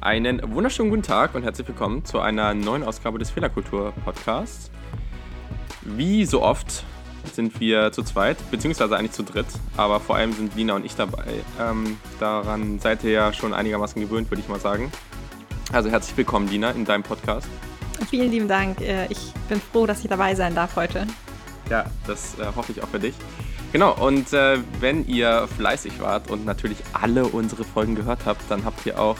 Einen wunderschönen guten Tag und herzlich willkommen zu einer neuen Ausgabe des Fehlerkultur-Podcasts. Wie so oft sind wir zu zweit, beziehungsweise eigentlich zu dritt, aber vor allem sind Lina und ich dabei. Ähm, daran seid ihr ja schon einigermaßen gewöhnt, würde ich mal sagen. Also herzlich willkommen, Lina, in deinem Podcast. Vielen lieben Dank. Äh, ich bin froh, dass ich dabei sein darf heute. Ja, das äh, hoffe ich auch für dich. Genau, und äh, wenn ihr fleißig wart und natürlich alle unsere Folgen gehört habt, dann habt ihr auch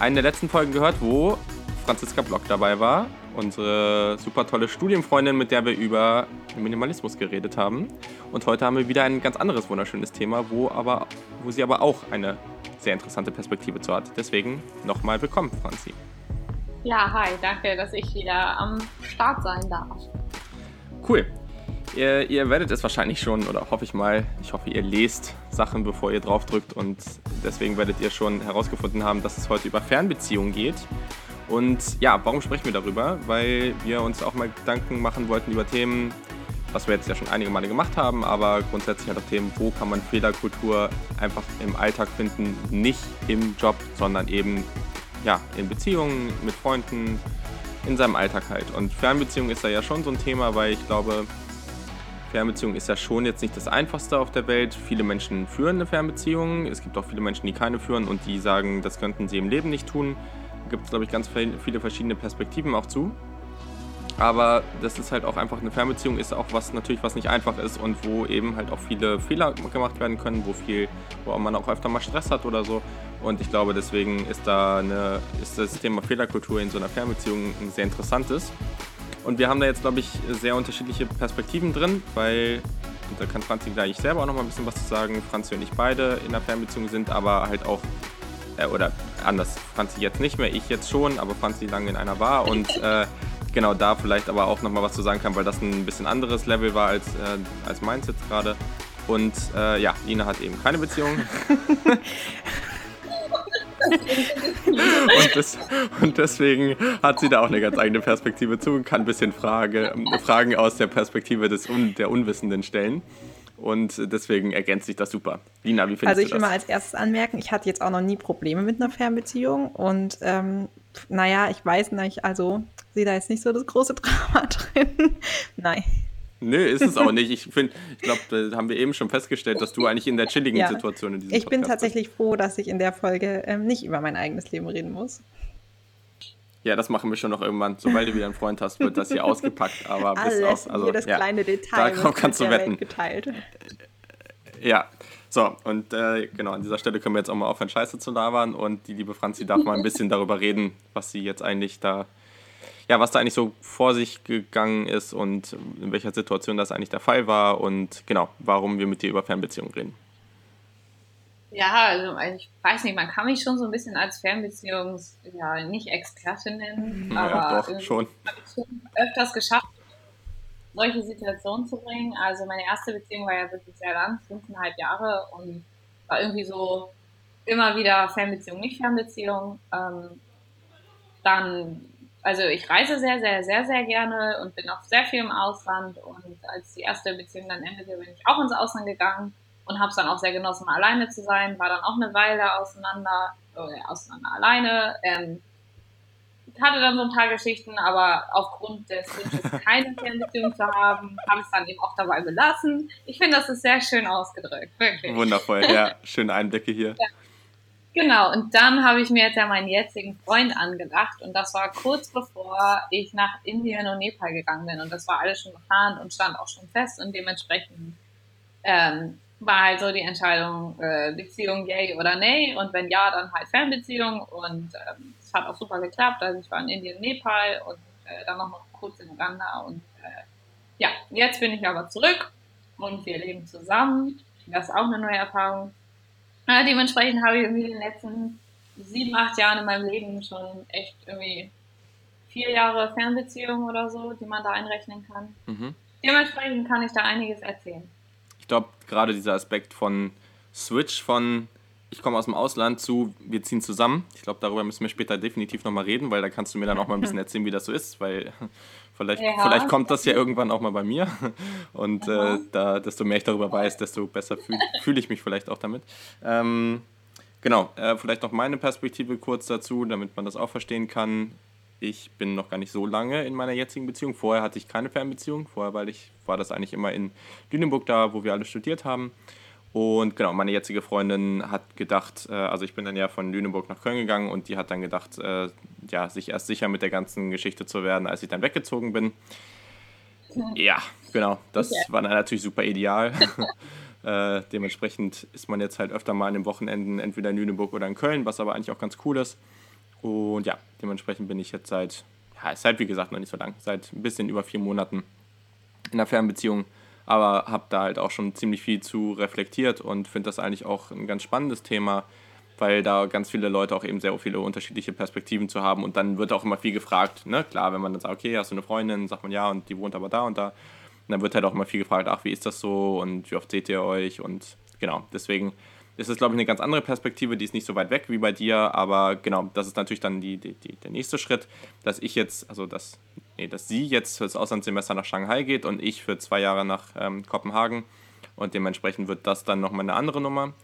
eine der letzten Folgen gehört, wo Franziska Block dabei war, unsere super tolle Studienfreundin, mit der wir über Minimalismus geredet haben. Und heute haben wir wieder ein ganz anderes wunderschönes Thema, wo, aber, wo sie aber auch eine sehr interessante Perspektive zu hat. Deswegen nochmal willkommen, Franzi. Ja, hi, danke, dass ich wieder am Start sein darf. Cool. Ihr, ihr, werdet es wahrscheinlich schon, oder hoffe ich mal, ich hoffe, ihr lest Sachen, bevor ihr draufdrückt und deswegen werdet ihr schon herausgefunden haben, dass es heute über Fernbeziehungen geht. Und ja, warum sprechen wir darüber? Weil wir uns auch mal Gedanken machen wollten über Themen, was wir jetzt ja schon einige Male gemacht haben, aber grundsätzlich halt auch Themen, wo kann man Fehlerkultur einfach im Alltag finden, nicht im Job, sondern eben ja, in Beziehungen mit Freunden, in seinem Alltag halt. Und Fernbeziehung ist da ja schon so ein Thema, weil ich glaube, Fernbeziehung ist ja schon jetzt nicht das einfachste auf der Welt. Viele Menschen führen eine Fernbeziehung. Es gibt auch viele Menschen, die keine führen und die sagen, das könnten sie im Leben nicht tun. Gibt es, glaube ich, ganz viele verschiedene Perspektiven auch zu. Aber das ist halt auch einfach eine Fernbeziehung, ist auch was natürlich, was nicht einfach ist und wo eben halt auch viele Fehler gemacht werden können, wo viel, wo man auch öfter mal Stress hat oder so. Und ich glaube, deswegen ist da eine, ist das Thema Fehlerkultur in so einer Fernbeziehung ein sehr interessantes. Und wir haben da jetzt, glaube ich, sehr unterschiedliche Perspektiven drin, weil, und da kann Franzi gleich selber auch noch mal ein bisschen was zu sagen, Franzi und ich beide in einer Fernbeziehung sind, aber halt auch, äh, oder anders, Franzi jetzt nicht mehr, ich jetzt schon, aber Franzi lange in einer war und äh, genau da vielleicht aber auch noch mal was zu sagen kann, weil das ein bisschen anderes Level war als, äh, als meins jetzt gerade. Und äh, ja, Lina hat eben keine Beziehung. und, das, und, deswegen hat sie da auch eine ganz eigene Perspektive zu und kann ein bisschen Frage, Fragen aus der Perspektive des Un, der Unwissenden stellen. Und deswegen ergänzt sich das super. Lina, wie findest also du das? Also ich will mal als erstes anmerken, ich hatte jetzt auch noch nie Probleme mit einer Fernbeziehung. Und ähm, naja, ich weiß nicht, also sehe da jetzt nicht so das große Drama drin. Nein. Nö, ist es auch nicht. Ich finde, ich glaube, da haben wir eben schon festgestellt, dass du eigentlich in der chilligen ja. Situation in diesem Ich Podcast bin tatsächlich bist. froh, dass ich in der Folge ähm, nicht über mein eigenes Leben reden muss. Ja, das machen wir schon noch irgendwann. Sobald du wieder einen Freund hast, wird das hier ausgepackt. Aber Alles, bis auf, also, jedes ja, kleine Detail darauf kannst du wetten. geteilt. Ja, so, und äh, genau, an dieser Stelle können wir jetzt auch mal aufhören, Scheiße zu labern. Und die liebe Franzi darf mal ein bisschen darüber reden, was sie jetzt eigentlich da ja, was da eigentlich so vor sich gegangen ist und in welcher Situation das eigentlich der Fall war und genau, warum wir mit dir über Fernbeziehungen reden. Ja, also ich weiß nicht, man kann mich schon so ein bisschen als Fernbeziehungs, ja, nicht Experte nennen, ja, aber doch, schon. habe ich schon öfters geschafft, solche Situationen zu bringen. Also meine erste Beziehung war ja wirklich sehr lang, fünfeinhalb Jahre und war irgendwie so immer wieder Fernbeziehung, nicht Fernbeziehung. Ähm, dann also ich reise sehr, sehr, sehr, sehr gerne und bin auch sehr viel im Ausland. Und als die erste Beziehung dann endete, bin ich auch ins Ausland gegangen und habe es dann auch sehr genossen, alleine zu sein. War dann auch eine Weile auseinander, äh, auseinander alleine. Ähm, hatte dann so ein paar Geschichten, aber aufgrund des Wunsches, keine Fernbeziehung zu haben, habe ich es dann eben auch dabei belassen. Ich finde, das ist sehr schön ausgedrückt, wirklich. Wundervoll, ja. Schöne Einblicke hier. Ja. Genau, und dann habe ich mir jetzt ja meinen jetzigen Freund angedacht und das war kurz bevor ich nach Indien und Nepal gegangen bin und das war alles schon geplant und stand auch schon fest und dementsprechend ähm, war halt so die Entscheidung äh, Beziehung yay oder nay und wenn ja, dann halt Fernbeziehung und ähm, es hat auch super geklappt, also ich war in Indien, Nepal und äh, dann noch, noch kurz in Uganda und äh, ja, jetzt bin ich aber zurück und wir leben zusammen, das ist auch eine neue Erfahrung ja, dementsprechend habe ich irgendwie in den letzten sieben, acht Jahren in meinem Leben schon echt irgendwie vier Jahre Fernbeziehung oder so, die man da einrechnen kann. Mhm. Dementsprechend kann ich da einiges erzählen. Ich glaube, gerade dieser Aspekt von Switch von ich komme aus dem Ausland zu, wir ziehen zusammen. Ich glaube, darüber müssen wir später definitiv nochmal reden, weil da kannst du mir dann auch mal ein bisschen erzählen, wie das so ist, weil vielleicht, ja. vielleicht kommt das ja irgendwann auch mal bei mir. Und äh, da, desto mehr ich darüber weiß, desto besser fühle fühl ich mich vielleicht auch damit. Ähm, genau, äh, vielleicht noch meine Perspektive kurz dazu, damit man das auch verstehen kann. Ich bin noch gar nicht so lange in meiner jetzigen Beziehung. Vorher hatte ich keine Fernbeziehung. Vorher weil ich, war das eigentlich immer in Lüneburg da, wo wir alle studiert haben. Und genau, meine jetzige Freundin hat gedacht, äh, also ich bin dann ja von Lüneburg nach Köln gegangen und die hat dann gedacht, äh, ja, sich erst sicher mit der ganzen Geschichte zu werden, als ich dann weggezogen bin. Ja, genau, das okay. war dann natürlich super ideal. äh, dementsprechend ist man jetzt halt öfter mal an den Wochenenden entweder in Lüneburg oder in Köln, was aber eigentlich auch ganz cool ist. Und ja, dementsprechend bin ich jetzt seit, ja, seit wie gesagt noch nicht so lang, seit ein bisschen über vier Monaten in einer Fernbeziehung aber habe da halt auch schon ziemlich viel zu reflektiert und finde das eigentlich auch ein ganz spannendes Thema, weil da ganz viele Leute auch eben sehr viele unterschiedliche Perspektiven zu haben und dann wird auch immer viel gefragt, ne? Klar, wenn man dann sagt, okay, hast du eine Freundin, sagt man ja und die wohnt aber da und da. Und dann wird halt auch immer viel gefragt, ach, wie ist das so und wie oft seht ihr euch und genau, deswegen ist es, glaube ich, eine ganz andere Perspektive, die ist nicht so weit weg wie bei dir, aber genau, das ist natürlich dann die, die, die, der nächste Schritt, dass ich jetzt, also dass, nee, dass sie jetzt für das Auslandssemester nach Shanghai geht und ich für zwei Jahre nach ähm, Kopenhagen und dementsprechend wird das dann nochmal eine andere Nummer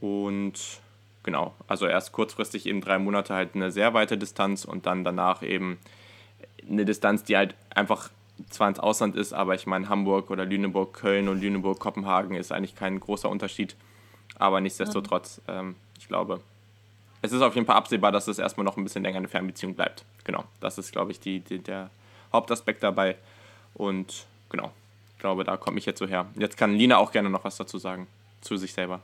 und genau, also erst kurzfristig eben drei Monate halt eine sehr weite Distanz und dann danach eben eine Distanz, die halt einfach zwar ins Ausland ist, aber ich meine Hamburg oder Lüneburg, Köln und Lüneburg, Kopenhagen ist eigentlich kein großer Unterschied. Aber nichtsdestotrotz, ähm, ich glaube, es ist auf jeden Fall absehbar, dass es erstmal noch ein bisschen länger eine Fernbeziehung bleibt. Genau, das ist, glaube ich, die, die, der Hauptaspekt dabei. Und genau, ich glaube, da komme ich jetzt so her. Jetzt kann Lina auch gerne noch was dazu sagen, zu sich selber.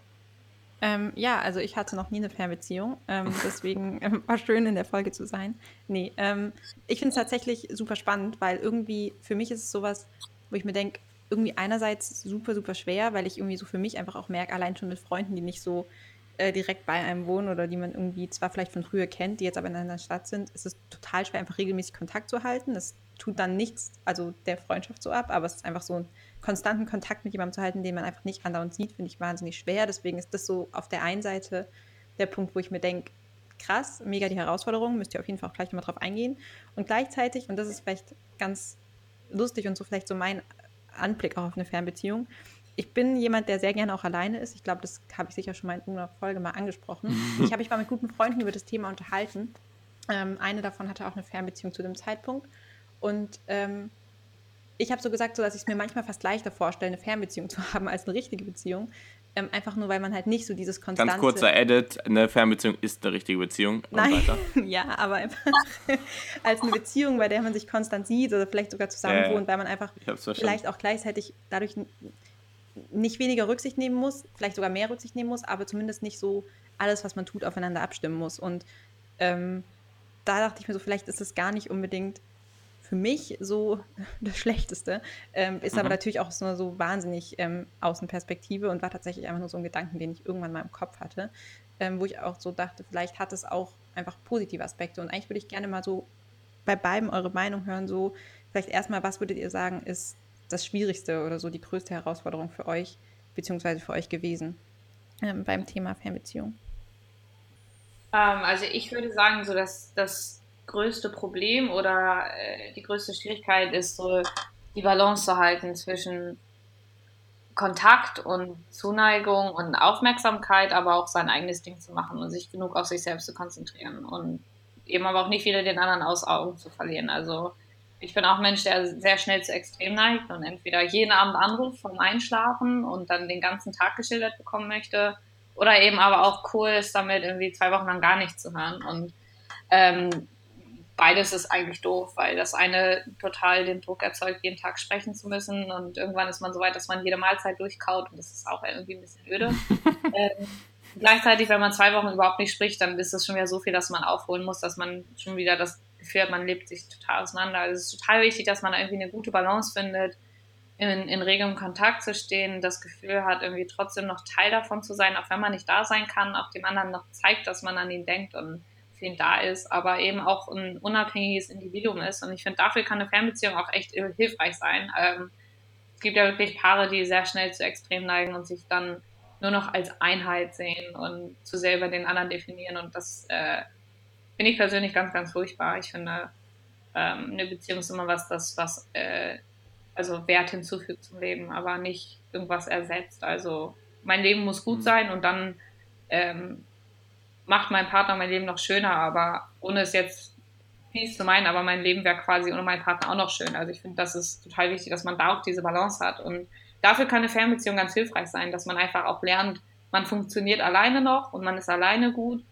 Ähm, ja, also ich hatte noch nie eine Fernbeziehung, ähm, deswegen ähm, war schön in der Folge zu sein. Nee, ähm, ich finde es tatsächlich super spannend, weil irgendwie für mich ist es sowas, wo ich mir denke, irgendwie einerseits super, super schwer, weil ich irgendwie so für mich einfach auch merke, allein schon mit Freunden, die nicht so äh, direkt bei einem wohnen oder die man irgendwie zwar vielleicht von früher kennt, die jetzt aber in einer Stadt sind, ist es total schwer, einfach regelmäßig Kontakt zu halten. Das tut dann nichts, also der Freundschaft so ab, aber es ist einfach so einen konstanten Kontakt mit jemandem zu halten, den man einfach nicht andauernd sieht, finde ich wahnsinnig schwer. Deswegen ist das so auf der einen Seite der Punkt, wo ich mir denke, krass, mega die Herausforderung, müsst ihr auf jeden Fall auch gleich nochmal drauf eingehen. Und gleichzeitig, und das ist vielleicht ganz lustig und so vielleicht so mein Anblick auch auf eine Fernbeziehung. Ich bin jemand, der sehr gerne auch alleine ist. Ich glaube, das habe ich sicher schon mal in einer Folge mal angesprochen. ich habe mich mal mit guten Freunden über das Thema unterhalten. Ähm, eine davon hatte auch eine Fernbeziehung zu dem Zeitpunkt. Und ähm, ich habe so gesagt, so, dass ich es mir manchmal fast leichter vorstelle, eine Fernbeziehung zu haben als eine richtige Beziehung, ähm, einfach nur, weil man halt nicht so dieses konstante... Ganz kurzer Edit, eine Fernbeziehung ist eine richtige Beziehung. Nein, ja, aber einfach als eine Beziehung, bei der man sich konstant sieht oder vielleicht sogar zusammen äh, wohnt, weil man einfach vielleicht auch gleichzeitig dadurch nicht weniger Rücksicht nehmen muss, vielleicht sogar mehr Rücksicht nehmen muss, aber zumindest nicht so alles, was man tut, aufeinander abstimmen muss. Und ähm, da dachte ich mir so, vielleicht ist es gar nicht unbedingt für mich so das Schlechteste. Ähm, ist mhm. aber natürlich auch so, so wahnsinnig ähm, Außenperspektive und war tatsächlich einfach nur so ein Gedanken, den ich irgendwann mal im Kopf hatte, ähm, wo ich auch so dachte, vielleicht hat es auch einfach positive Aspekte. Und eigentlich würde ich gerne mal so bei beiden eure Meinung hören, so vielleicht erstmal, was würdet ihr sagen, ist das Schwierigste oder so die größte Herausforderung für euch, beziehungsweise für euch gewesen ähm, beim Thema Fernbeziehung? Ähm, also ich würde sagen, so dass das größte Problem oder äh, die größte Schwierigkeit ist so die Balance zu halten zwischen Kontakt und Zuneigung und Aufmerksamkeit, aber auch sein eigenes Ding zu machen und sich genug auf sich selbst zu konzentrieren und eben aber auch nicht wieder den anderen aus Augen zu verlieren. Also ich bin auch ein Mensch, der sehr schnell zu extrem neigt und entweder jeden Abend anruft vom Einschlafen und dann den ganzen Tag geschildert bekommen möchte oder eben aber auch cool ist, damit irgendwie zwei Wochen lang gar nichts zu hören. Und ähm, beides ist eigentlich doof, weil das eine total den Druck erzeugt, jeden Tag sprechen zu müssen und irgendwann ist man so weit, dass man jede Mahlzeit durchkaut und das ist auch irgendwie ein bisschen öde. ähm, gleichzeitig, wenn man zwei Wochen überhaupt nicht spricht, dann ist es schon wieder so viel, dass man aufholen muss, dass man schon wieder das Gefühl hat, man lebt sich total auseinander. Also es ist total wichtig, dass man da irgendwie eine gute Balance findet, in, in regem Kontakt zu stehen, das Gefühl hat, irgendwie trotzdem noch Teil davon zu sein, auch wenn man nicht da sein kann, auch dem anderen noch zeigt, dass man an ihn denkt und für ihn da ist, aber eben auch ein unabhängiges Individuum ist. Und ich finde, dafür kann eine Fernbeziehung auch echt hilfreich sein. Ähm, es gibt ja wirklich Paare, die sehr schnell zu extrem neigen und sich dann nur noch als Einheit sehen und zu sehr über den anderen definieren. Und das äh, finde ich persönlich ganz, ganz furchtbar. Ich finde, ähm, eine Beziehung ist immer was, das, was äh, also Wert hinzufügt zum Leben, aber nicht irgendwas ersetzt. Also mein Leben muss gut mhm. sein und dann ähm, macht mein Partner mein Leben noch schöner, aber ohne es jetzt fies zu meinen, aber mein Leben wäre quasi ohne meinen Partner auch noch schön. Also ich finde, das ist total wichtig, dass man da auch diese Balance hat. Und dafür kann eine Fernbeziehung ganz hilfreich sein, dass man einfach auch lernt, man funktioniert alleine noch und man ist alleine gut.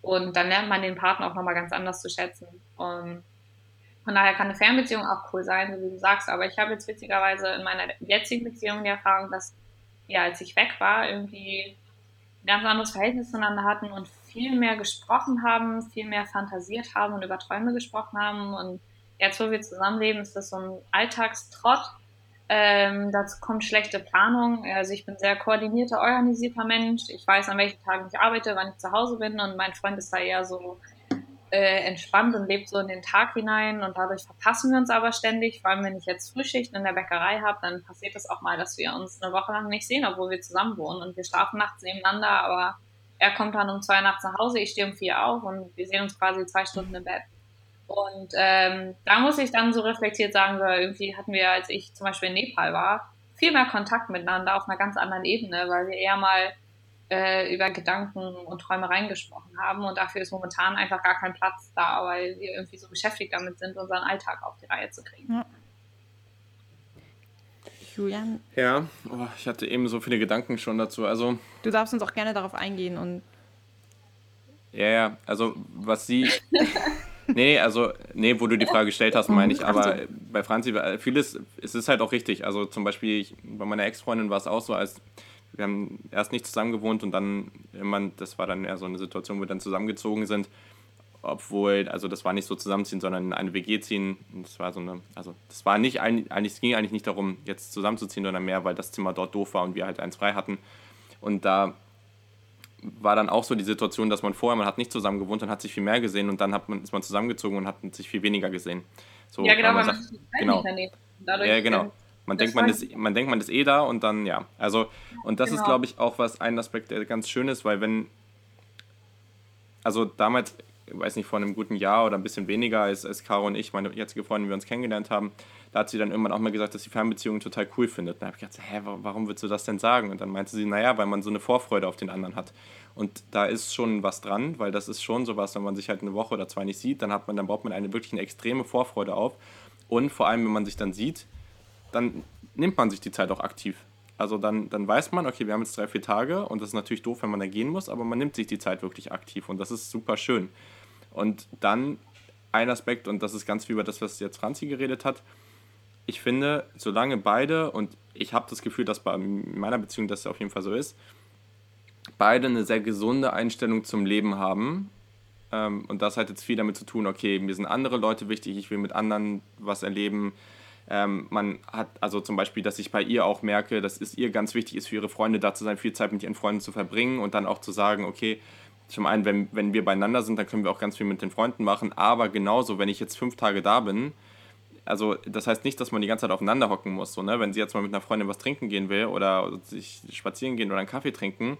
Und dann lernt man den Partner auch nochmal ganz anders zu schätzen. Und von daher kann eine Fernbeziehung auch cool sein, so wie du sagst. Aber ich habe jetzt witzigerweise in meiner jetzigen Beziehung die Erfahrung, dass, ja, als ich weg war, irgendwie ein ganz anderes Verhältnis zueinander hatten und viel mehr gesprochen haben, viel mehr fantasiert haben und über Träume gesprochen haben. Und jetzt, wo wir zusammenleben, ist das so ein Alltagstrott. Ähm, dazu kommt schlechte Planung. Also ich bin sehr koordinierter, organisierter Mensch. Ich weiß, an welchen Tagen ich arbeite, wann ich zu Hause bin. Und mein Freund ist da eher so äh, entspannt und lebt so in den Tag hinein. Und dadurch verpassen wir uns aber ständig. Vor allem, wenn ich jetzt Frühschichten in der Bäckerei habe, dann passiert es auch mal, dass wir uns eine Woche lang nicht sehen, obwohl wir zusammen wohnen. Und wir schlafen nachts nebeneinander, aber er kommt dann um zwei nachts nach Hause, ich stehe um vier auf und wir sehen uns quasi zwei Stunden im Bett. Und ähm, da muss ich dann so reflektiert sagen, so, irgendwie hatten wir, als ich zum Beispiel in Nepal war, viel mehr Kontakt miteinander auf einer ganz anderen Ebene, weil wir eher mal äh, über Gedanken und Träumereien gesprochen haben. Und dafür ist momentan einfach gar kein Platz da, weil wir irgendwie so beschäftigt damit sind, unseren Alltag auf die Reihe zu kriegen. Ja. Julian. Ja, oh, ich hatte eben so viele Gedanken schon dazu. Also, du darfst uns auch gerne darauf eingehen und. Ja, ja, also was sie. nee, also, nee, wo du die Frage gestellt hast, meine ich, aber bei Franzi, vieles, es ist halt auch richtig. Also zum Beispiel, ich, bei meiner Ex-Freundin war es auch so, als wir haben erst nicht zusammen gewohnt und dann immer, das war dann eher so eine Situation, wo wir dann zusammengezogen sind obwohl, also das war nicht so zusammenziehen, sondern in eine WG ziehen. Das war so eine, also das war nicht, eigentlich, es ging eigentlich nicht darum, jetzt zusammenzuziehen, sondern mehr, weil das Zimmer dort doof war und wir halt eins frei hatten. Und da war dann auch so die Situation, dass man vorher, man hat nicht zusammen gewohnt und hat sich viel mehr gesehen und dann hat man, ist man zusammengezogen und hat sich viel weniger gesehen. So, ja, genau, man, sagt, genau. Dadurch, ja, genau. Man denkt, man ist, man denkt, man ist eh da und dann, ja. Also, und das genau. ist, glaube ich, auch was, ein Aspekt, der ganz schön ist, weil wenn, also damals weiß nicht, vor einem guten Jahr oder ein bisschen weniger, als, als Caro und ich, meine jetzige Freundin, wir uns kennengelernt haben, da hat sie dann irgendwann auch mal gesagt, dass sie Fernbeziehungen total cool findet. Da habe ich gedacht, hä, warum würdest du das denn sagen? Und dann meinte sie, naja, weil man so eine Vorfreude auf den anderen hat. Und da ist schon was dran, weil das ist schon sowas, wenn man sich halt eine Woche oder zwei nicht sieht, dann hat man, dann baut man eine wirklich eine extreme Vorfreude auf. Und vor allem, wenn man sich dann sieht, dann nimmt man sich die Zeit auch aktiv. Also dann, dann weiß man, okay, wir haben jetzt drei, vier Tage und das ist natürlich doof, wenn man da gehen muss, aber man nimmt sich die Zeit wirklich aktiv und das ist super schön. Und dann ein Aspekt, und das ist ganz wie über das, was jetzt Franzi geredet hat. Ich finde, solange beide, und ich habe das Gefühl, dass bei meiner Beziehung das auf jeden Fall so ist, beide eine sehr gesunde Einstellung zum Leben haben. Ähm, und das hat jetzt viel damit zu tun, okay, mir sind andere Leute wichtig, ich will mit anderen was erleben. Ähm, man hat also zum Beispiel, dass ich bei ihr auch merke, dass es ihr ganz wichtig ist, für ihre Freunde da zu sein, viel Zeit mit ihren Freunden zu verbringen und dann auch zu sagen, okay, zum einen, wenn, wenn wir beieinander sind, dann können wir auch ganz viel mit den Freunden machen, aber genauso, wenn ich jetzt fünf Tage da bin, also das heißt nicht, dass man die ganze Zeit aufeinander hocken muss. So, ne? Wenn sie jetzt mal mit einer Freundin was trinken gehen will oder sich spazieren gehen oder einen Kaffee trinken,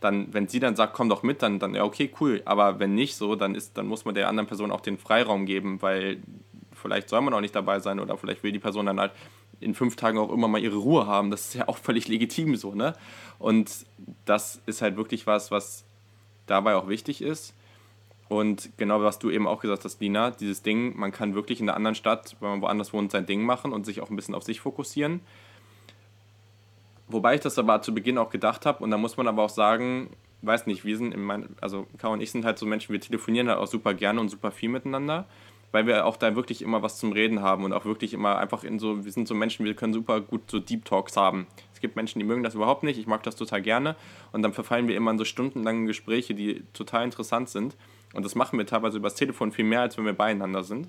dann, wenn sie dann sagt, komm doch mit, dann, dann ja, okay, cool. Aber wenn nicht so, dann, ist, dann muss man der anderen Person auch den Freiraum geben, weil vielleicht soll man auch nicht dabei sein oder vielleicht will die Person dann halt in fünf Tagen auch immer mal ihre Ruhe haben. Das ist ja auch völlig legitim so, ne? Und das ist halt wirklich was, was dabei auch wichtig ist. Und genau was du eben auch gesagt hast, Lina, dieses Ding, man kann wirklich in einer anderen Stadt, wenn man woanders wohnt, sein Ding machen und sich auch ein bisschen auf sich fokussieren. Wobei ich das aber zu Beginn auch gedacht habe und da muss man aber auch sagen, weiß nicht, wir sind, in mein, also Kao und ich sind halt so Menschen, wir telefonieren halt auch super gerne und super viel miteinander, weil wir auch da wirklich immer was zum Reden haben und auch wirklich immer einfach in so, wir sind so Menschen, wir können super gut so Deep Talks haben gibt Menschen, die mögen das überhaupt nicht. Ich mag das total gerne. Und dann verfallen wir immer in so stundenlange Gespräche, die total interessant sind. Und das machen wir teilweise übers Telefon viel mehr, als wenn wir beieinander sind.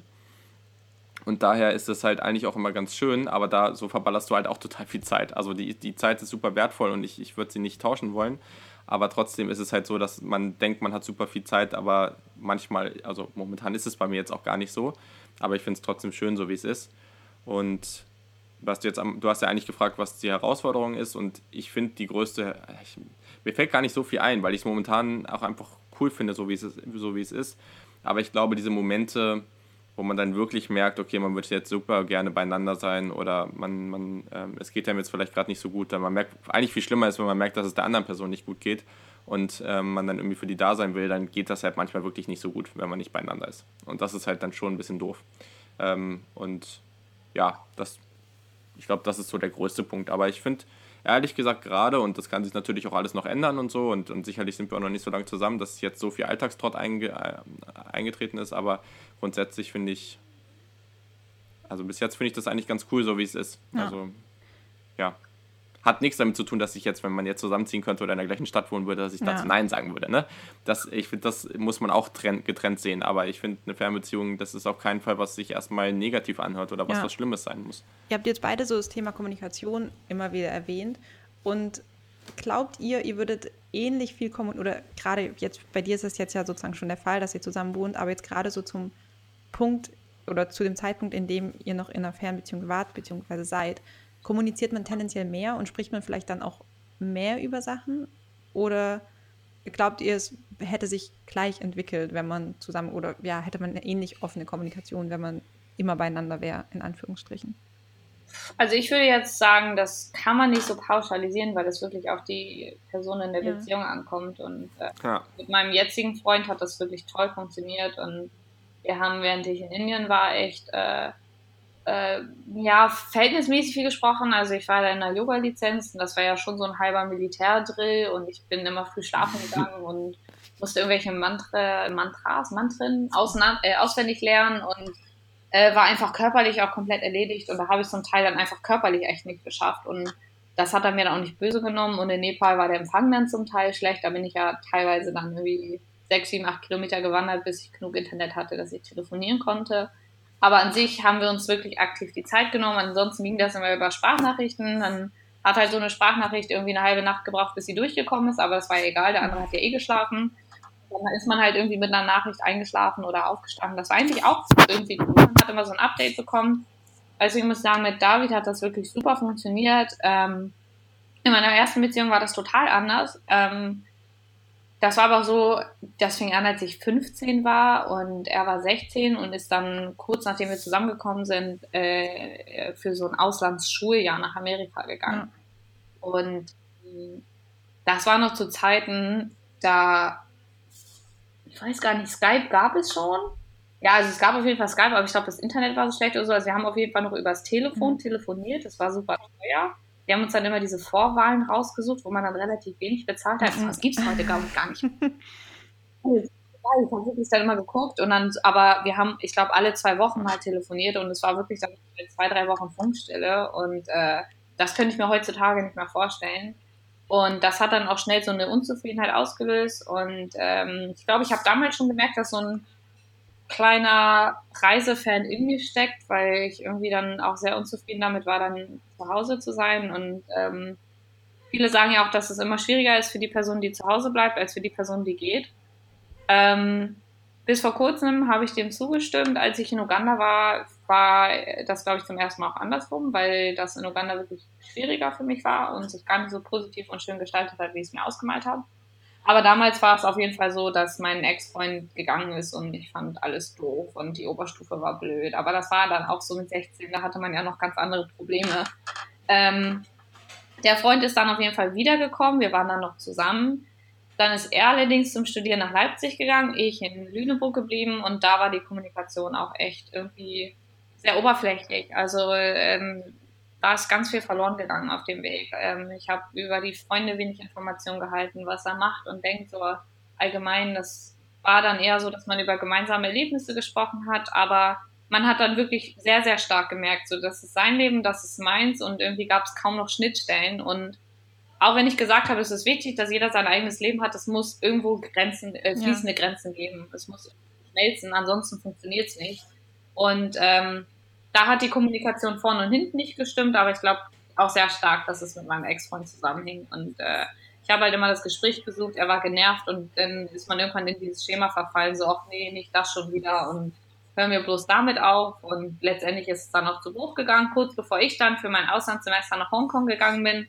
Und daher ist es halt eigentlich auch immer ganz schön, aber da so verballerst du halt auch total viel Zeit. Also die, die Zeit ist super wertvoll und ich, ich würde sie nicht tauschen wollen. Aber trotzdem ist es halt so, dass man denkt, man hat super viel Zeit, aber manchmal, also momentan ist es bei mir jetzt auch gar nicht so. Aber ich finde es trotzdem schön, so wie es ist. Und was du jetzt am, du hast ja eigentlich gefragt, was die Herausforderung ist und ich finde die größte, ich, mir fällt gar nicht so viel ein, weil ich es momentan auch einfach cool finde, so wie es ist, so wie es ist. Aber ich glaube, diese Momente, wo man dann wirklich merkt, okay, man würde jetzt super gerne beieinander sein oder man, man ähm, es geht einem jetzt vielleicht gerade nicht so gut, dann man merkt, eigentlich viel schlimmer ist, wenn man merkt, dass es der anderen Person nicht gut geht und ähm, man dann irgendwie für die da sein will, dann geht das halt manchmal wirklich nicht so gut, wenn man nicht beieinander ist. Und das ist halt dann schon ein bisschen doof. Ähm, und ja, das, ich glaube, das ist so der größte Punkt. Aber ich finde, ehrlich gesagt gerade, und das kann sich natürlich auch alles noch ändern und so, und, und sicherlich sind wir auch noch nicht so lange zusammen, dass jetzt so viel Alltagstrott einge, äh, eingetreten ist, aber grundsätzlich finde ich, also bis jetzt finde ich das eigentlich ganz cool, so wie es ist. Ja. Also, ja. Hat nichts damit zu tun, dass ich jetzt, wenn man jetzt zusammenziehen könnte oder in der gleichen Stadt wohnen würde, dass ich ja. dazu Nein sagen würde. Ne? Das, ich finde, das muss man auch trennt, getrennt sehen. Aber ich finde, eine Fernbeziehung, das ist auf keinen Fall, was sich erstmal negativ anhört oder was ja. was Schlimmes sein muss. Ihr habt jetzt beide so das Thema Kommunikation immer wieder erwähnt. Und glaubt ihr, ihr würdet ähnlich viel kommen oder gerade jetzt, bei dir ist es jetzt ja sozusagen schon der Fall, dass ihr zusammen wohnt, aber jetzt gerade so zum Punkt oder zu dem Zeitpunkt, in dem ihr noch in einer Fernbeziehung wart, beziehungsweise seid, kommuniziert man tendenziell mehr und spricht man vielleicht dann auch mehr über Sachen? Oder glaubt ihr, es hätte sich gleich entwickelt, wenn man zusammen, oder ja, hätte man eine ähnlich offene Kommunikation, wenn man immer beieinander wäre, in Anführungsstrichen? Also ich würde jetzt sagen, das kann man nicht so pauschalisieren, weil es wirklich auf die Person in der ja. Beziehung ankommt. Und äh, ja. mit meinem jetzigen Freund hat das wirklich toll funktioniert und wir haben, während ich in Indien war, echt äh, äh, ja, verhältnismäßig viel gesprochen. Also ich war da in der Yoga-Lizenz und das war ja schon so ein halber Militärdrill und ich bin immer früh schlafen gegangen und musste irgendwelche Mantra, Mantras, Mantren äh, auswendig lernen und äh, war einfach körperlich auch komplett erledigt und da habe ich zum Teil dann einfach körperlich echt nicht geschafft und das hat er mir dann auch nicht böse genommen und in Nepal war der Empfang dann zum Teil schlecht, da bin ich ja teilweise dann irgendwie sechs, sieben, acht Kilometer gewandert, bis ich genug Internet hatte, dass ich telefonieren konnte. Aber an sich haben wir uns wirklich aktiv die Zeit genommen. Ansonsten ging das immer über Sprachnachrichten. Dann hat halt so eine Sprachnachricht irgendwie eine halbe Nacht gebraucht, bis sie durchgekommen ist. Aber das war ja egal, der andere hat ja eh geschlafen. Und dann ist man halt irgendwie mit einer Nachricht eingeschlafen oder aufgestanden. Das war eigentlich auch irgendwie cool. Man hat immer so ein Update bekommen. Also ich muss sagen, mit David hat das wirklich super funktioniert. Ähm, in meiner ersten Beziehung war das total anders. Ähm, das war aber so, das fing an, als ich 15 war und er war 16 und ist dann kurz nachdem wir zusammengekommen sind, äh, für so ein Auslandsschuljahr nach Amerika gegangen. Ja. Und äh, das war noch zu Zeiten, da, ich weiß gar nicht, Skype gab es schon. Ja, also es gab auf jeden Fall Skype, aber ich glaube, das Internet war so schlecht oder so. Also wir haben auf jeden Fall noch übers Telefon mhm. telefoniert. Das war super teuer. Wir haben uns dann immer diese Vorwahlen rausgesucht, wo man dann relativ wenig bezahlt hat. Das gibt es heute gar, gar nicht. ich habe wirklich dann immer geguckt und dann, aber wir haben, ich glaube, alle zwei Wochen mal telefoniert und es war wirklich dann zwei, drei Wochen Funkstille und äh, das könnte ich mir heutzutage nicht mehr vorstellen. Und das hat dann auch schnell so eine Unzufriedenheit ausgelöst und ähm, ich glaube, ich habe damals schon gemerkt, dass so ein kleiner Reisefan in mir steckt, weil ich irgendwie dann auch sehr unzufrieden damit war, dann zu Hause zu sein. Und ähm, viele sagen ja auch, dass es immer schwieriger ist für die Person, die zu Hause bleibt, als für die Person, die geht. Ähm, bis vor kurzem habe ich dem zugestimmt. Als ich in Uganda war, war das, glaube ich, zum ersten Mal auch andersrum, weil das in Uganda wirklich schwieriger für mich war und sich gar nicht so positiv und schön gestaltet hat, wie ich es mir ausgemalt habe. Aber damals war es auf jeden Fall so, dass mein Ex-Freund gegangen ist und ich fand alles doof und die Oberstufe war blöd. Aber das war dann auch so mit 16, da hatte man ja noch ganz andere Probleme. Ähm, der Freund ist dann auf jeden Fall wiedergekommen, wir waren dann noch zusammen. Dann ist er allerdings zum Studieren nach Leipzig gegangen, ich in Lüneburg geblieben und da war die Kommunikation auch echt irgendwie sehr oberflächlich. Also ähm, da ist ganz viel verloren gegangen auf dem Weg. Ähm, ich habe über die Freunde wenig Informationen gehalten, was er macht und denkt so allgemein. Das war dann eher so, dass man über gemeinsame Erlebnisse gesprochen hat, aber man hat dann wirklich sehr, sehr stark gemerkt, so das ist sein Leben, das ist meins und irgendwie gab es kaum noch Schnittstellen und auch wenn ich gesagt habe, es ist wichtig, dass jeder sein eigenes Leben hat, es muss irgendwo Grenzen, äh, fließende ja. Grenzen geben. Es muss schmelzen, ansonsten funktioniert es nicht. Und ähm, da hat die Kommunikation vorne und hinten nicht gestimmt, aber ich glaube auch sehr stark, dass es mit meinem Ex-Freund zusammenhing. Und äh, ich habe halt immer das Gespräch gesucht, er war genervt und dann ist man irgendwann in dieses Schema verfallen, so, ach nee, nicht das schon wieder und hören wir bloß damit auf. Und letztendlich ist es dann auch zu Bruch gegangen, kurz bevor ich dann für mein Auslandssemester nach Hongkong gegangen bin.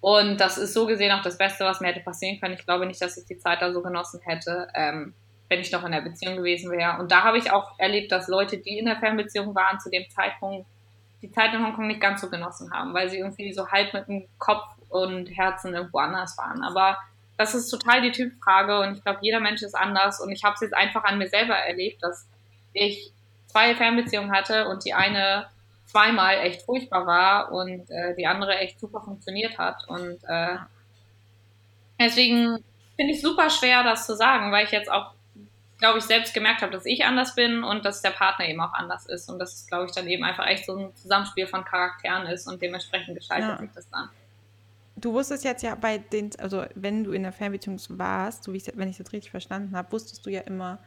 Und das ist so gesehen auch das Beste, was mir hätte passieren können. Ich glaube nicht, dass ich die Zeit da so genossen hätte, ähm, wenn ich noch in der Beziehung gewesen wäre. Und da habe ich auch erlebt, dass Leute, die in der Fernbeziehung waren, zu dem Zeitpunkt die Zeit in Hongkong nicht ganz so genossen haben, weil sie irgendwie so halb mit dem Kopf und Herzen irgendwo anders waren. Aber das ist total die Typfrage und ich glaube, jeder Mensch ist anders und ich habe es jetzt einfach an mir selber erlebt, dass ich zwei Fernbeziehungen hatte und die eine zweimal echt furchtbar war und äh, die andere echt super funktioniert hat und äh, deswegen finde ich super schwer, das zu sagen, weil ich jetzt auch glaube ich, selbst gemerkt habe, dass ich anders bin und dass der Partner eben auch anders ist. Und das ist, glaube ich, dann eben einfach echt so ein Zusammenspiel von Charakteren ist und dementsprechend gestaltet ja. sich das dann. Du wusstest jetzt ja bei den, also wenn du in der Fernbeziehung warst, so wie ich, wenn ich es jetzt richtig verstanden habe, wusstest du ja immer,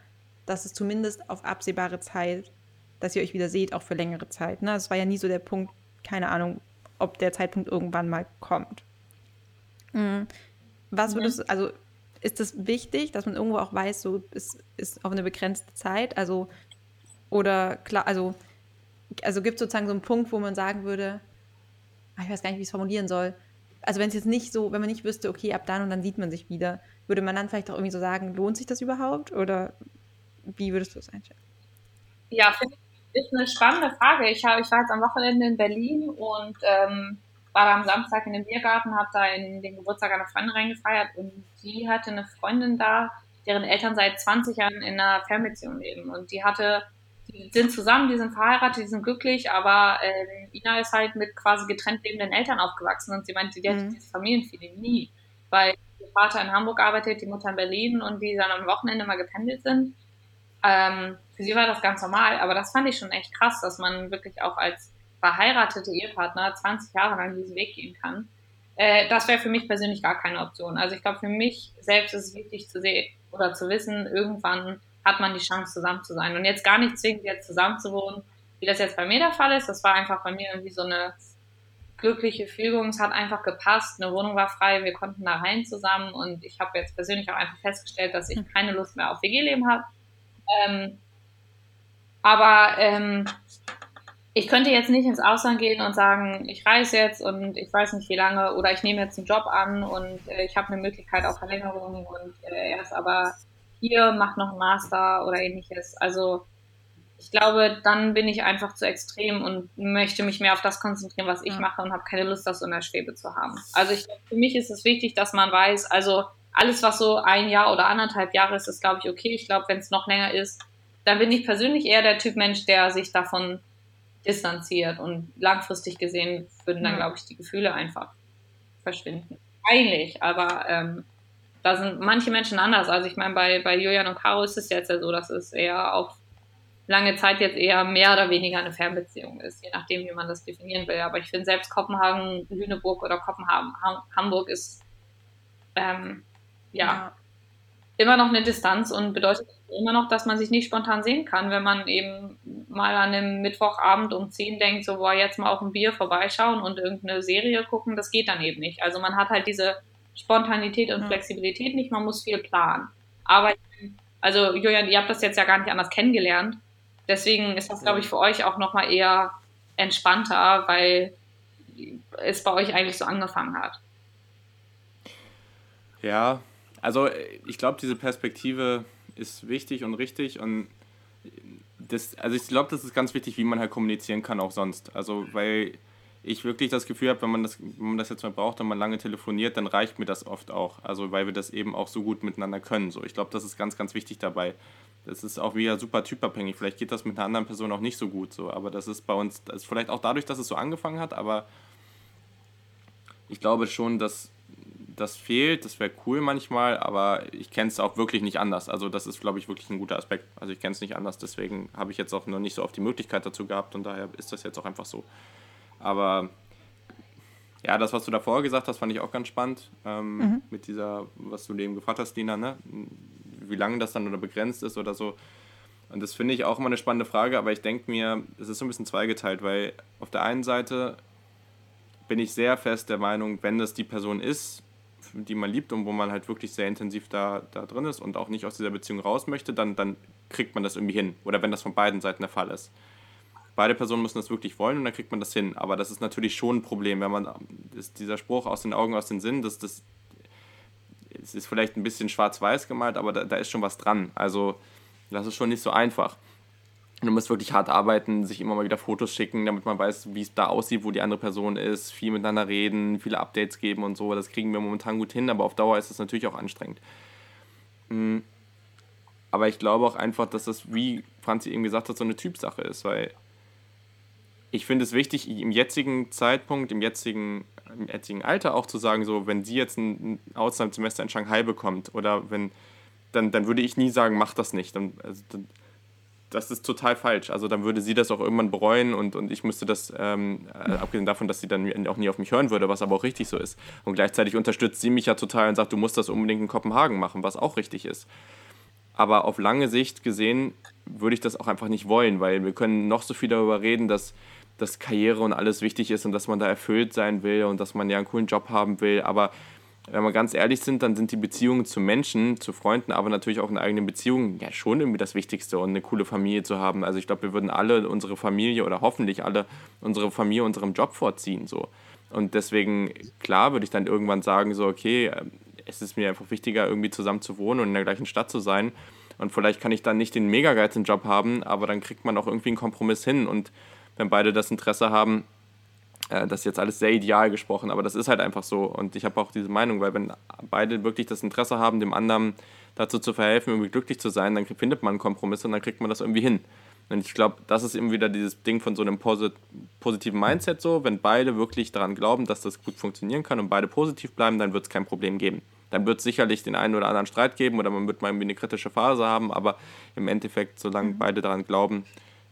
dass es zumindest auf absehbare Zeit, dass ihr euch wieder seht, auch für längere Zeit. Ne? Es war ja nie so der Punkt, keine Ahnung, ob der Zeitpunkt irgendwann mal kommt. Mhm. Was mhm. würdest du, also ist es wichtig, dass man irgendwo auch weiß, so es ist auf eine begrenzte Zeit? Also, oder klar, also, also gibt es sozusagen so einen Punkt, wo man sagen würde, ah, ich weiß gar nicht, wie ich es formulieren soll. Also wenn es jetzt nicht so, wenn man nicht wüsste, okay, ab dann und dann sieht man sich wieder, würde man dann vielleicht auch irgendwie so sagen, lohnt sich das überhaupt? Oder wie würdest du es einschätzen? Ja, finde ich, ist eine spannende Frage. Ich, hab, ich war jetzt am Wochenende in Berlin und ähm, war da am Samstag in dem Biergarten, habe da in den Geburtstag einer Freundin reingefeiert und die hatte eine Freundin da, deren Eltern seit 20 Jahren in einer Fernbeziehung leben. Und die hatte, die sind zusammen, die sind verheiratet, die sind glücklich, aber äh, Ina ist halt mit quasi getrennt lebenden Eltern aufgewachsen und sie meinte, die mhm. hat dieses Familienfeeling nie, weil ihr Vater in Hamburg arbeitet, die Mutter in Berlin und die dann am Wochenende mal gependelt sind. Ähm, für sie war das ganz normal, aber das fand ich schon echt krass, dass man wirklich auch als verheiratete Ehepartner 20 Jahre lang diesen Weg gehen kann. Äh, das wäre für mich persönlich gar keine Option. Also ich glaube, für mich selbst ist es wichtig zu sehen oder zu wissen, irgendwann hat man die Chance, zusammen zu sein. Und jetzt gar nicht zwingend jetzt zusammen zu wohnen, wie das jetzt bei mir der Fall ist. Das war einfach bei mir irgendwie so eine glückliche Fügung. Es hat einfach gepasst. Eine Wohnung war frei. Wir konnten da rein zusammen. Und ich habe jetzt persönlich auch einfach festgestellt, dass ich keine Lust mehr auf WG-Leben habe. Ähm, aber ähm, ich könnte jetzt nicht ins Ausland gehen und sagen, ich reise jetzt und ich weiß nicht wie lange oder ich nehme jetzt einen Job an und äh, ich habe eine Möglichkeit auf Verlängerung und äh, er ist aber hier, macht noch einen Master oder ähnliches. Also ich glaube, dann bin ich einfach zu extrem und möchte mich mehr auf das konzentrieren, was ich mache und habe keine Lust, das so in der Schwebe zu haben. Also ich, für mich ist es wichtig, dass man weiß, also alles, was so ein Jahr oder anderthalb Jahre ist, ist, glaube ich, okay. Ich glaube, wenn es noch länger ist, dann bin ich persönlich eher der Typ Mensch, der sich davon distanziert und langfristig gesehen würden dann, glaube ich, die Gefühle einfach verschwinden. Eigentlich, aber ähm, da sind manche Menschen anders. Also ich meine, bei, bei Julian und Caro ist es jetzt ja so, dass es eher auf lange Zeit jetzt eher mehr oder weniger eine Fernbeziehung ist, je nachdem, wie man das definieren will. Aber ich finde selbst Kopenhagen, Lüneburg oder Kopenhagen, Hamburg ist ähm, ja, ja, immer noch eine Distanz und bedeutet immer noch, dass man sich nicht spontan sehen kann, wenn man eben mal an einem Mittwochabend um 10 denkt, so, boah, jetzt mal auf ein Bier vorbeischauen und irgendeine Serie gucken, das geht dann eben nicht. Also man hat halt diese Spontanität und ja. Flexibilität nicht, man muss viel planen. Aber, also Julian, ihr habt das jetzt ja gar nicht anders kennengelernt, deswegen ist das, glaube ich, für euch auch nochmal eher entspannter, weil es bei euch eigentlich so angefangen hat. Ja, also ich glaube, diese Perspektive ist wichtig und richtig und das, also ich glaube, das ist ganz wichtig, wie man halt kommunizieren kann auch sonst. Also weil ich wirklich das Gefühl habe, wenn man das, wenn man das jetzt mal braucht und man lange telefoniert, dann reicht mir das oft auch. Also weil wir das eben auch so gut miteinander können. So, ich glaube, das ist ganz, ganz wichtig dabei. Das ist auch wieder super typabhängig. Vielleicht geht das mit einer anderen Person auch nicht so gut so, aber das ist bei uns, das ist vielleicht auch dadurch, dass es so angefangen hat, aber ich glaube schon, dass das fehlt, das wäre cool manchmal, aber ich kenne es auch wirklich nicht anders. Also das ist, glaube ich, wirklich ein guter Aspekt. Also ich kenne es nicht anders, deswegen habe ich jetzt auch noch nicht so oft die Möglichkeit dazu gehabt und daher ist das jetzt auch einfach so. Aber ja, das, was du davor gesagt hast, fand ich auch ganz spannend. Ähm, mhm. Mit dieser, was du eben gefragt hast, Dina, ne? wie lange das dann oder begrenzt ist oder so. Und das finde ich auch immer eine spannende Frage, aber ich denke mir, es ist so ein bisschen zweigeteilt, weil auf der einen Seite bin ich sehr fest der Meinung, wenn das die Person ist, die man liebt und wo man halt wirklich sehr intensiv da, da drin ist und auch nicht aus dieser Beziehung raus möchte, dann, dann kriegt man das irgendwie hin. Oder wenn das von beiden Seiten der Fall ist. Beide Personen müssen das wirklich wollen und dann kriegt man das hin. Aber das ist natürlich schon ein Problem, wenn man dieser Spruch aus den Augen, aus den Sinn, das, das es ist vielleicht ein bisschen schwarz-weiß gemalt, aber da, da ist schon was dran. Also das ist schon nicht so einfach. Du musst wirklich hart arbeiten, sich immer mal wieder Fotos schicken, damit man weiß, wie es da aussieht, wo die andere Person ist, viel miteinander reden, viele Updates geben und so. Das kriegen wir momentan gut hin, aber auf Dauer ist es natürlich auch anstrengend. Hm. Aber ich glaube auch einfach, dass das, wie Franzi eben gesagt hat, so eine Typsache ist, weil ich finde es wichtig, im jetzigen Zeitpunkt, im jetzigen, im jetzigen Alter auch zu sagen, so, wenn sie jetzt ein Auslandssemester in Shanghai bekommt oder wenn, dann, dann würde ich nie sagen, mach das nicht. Dann, also, dann, das ist total falsch. Also dann würde sie das auch irgendwann bereuen und, und ich müsste das, ähm, äh, abgesehen davon, dass sie dann auch nie auf mich hören würde, was aber auch richtig so ist. Und gleichzeitig unterstützt sie mich ja total und sagt, du musst das unbedingt in Kopenhagen machen, was auch richtig ist. Aber auf lange Sicht gesehen würde ich das auch einfach nicht wollen, weil wir können noch so viel darüber reden, dass, dass Karriere und alles wichtig ist und dass man da erfüllt sein will und dass man ja einen coolen Job haben will. Aber wenn wir ganz ehrlich sind, dann sind die Beziehungen zu Menschen, zu Freunden, aber natürlich auch in eigenen Beziehungen ja schon irgendwie das Wichtigste und eine coole Familie zu haben. Also ich glaube, wir würden alle unsere Familie oder hoffentlich alle unsere Familie unserem Job vorziehen so. Und deswegen, klar, würde ich dann irgendwann sagen, so, okay, äh, es ist mir einfach wichtiger, irgendwie zusammen zu wohnen und in der gleichen Stadt zu sein. Und vielleicht kann ich dann nicht den mega geilen Job haben, aber dann kriegt man auch irgendwie einen Kompromiss hin. Und wenn beide das Interesse haben, äh, das ist jetzt alles sehr ideal gesprochen, aber das ist halt einfach so. Und ich habe auch diese Meinung, weil wenn beide wirklich das Interesse haben, dem anderen dazu zu verhelfen, irgendwie glücklich zu sein, dann findet man einen Kompromiss und dann kriegt man das irgendwie hin. Und ich glaube, das ist eben wieder dieses Ding von so einem posit positiven Mindset so. Wenn beide wirklich daran glauben, dass das gut funktionieren kann und beide positiv bleiben, dann wird es kein Problem geben. Dann wird es sicherlich den einen oder anderen Streit geben oder man wird mal irgendwie eine kritische Phase haben, aber im Endeffekt, solange mhm. beide daran glauben,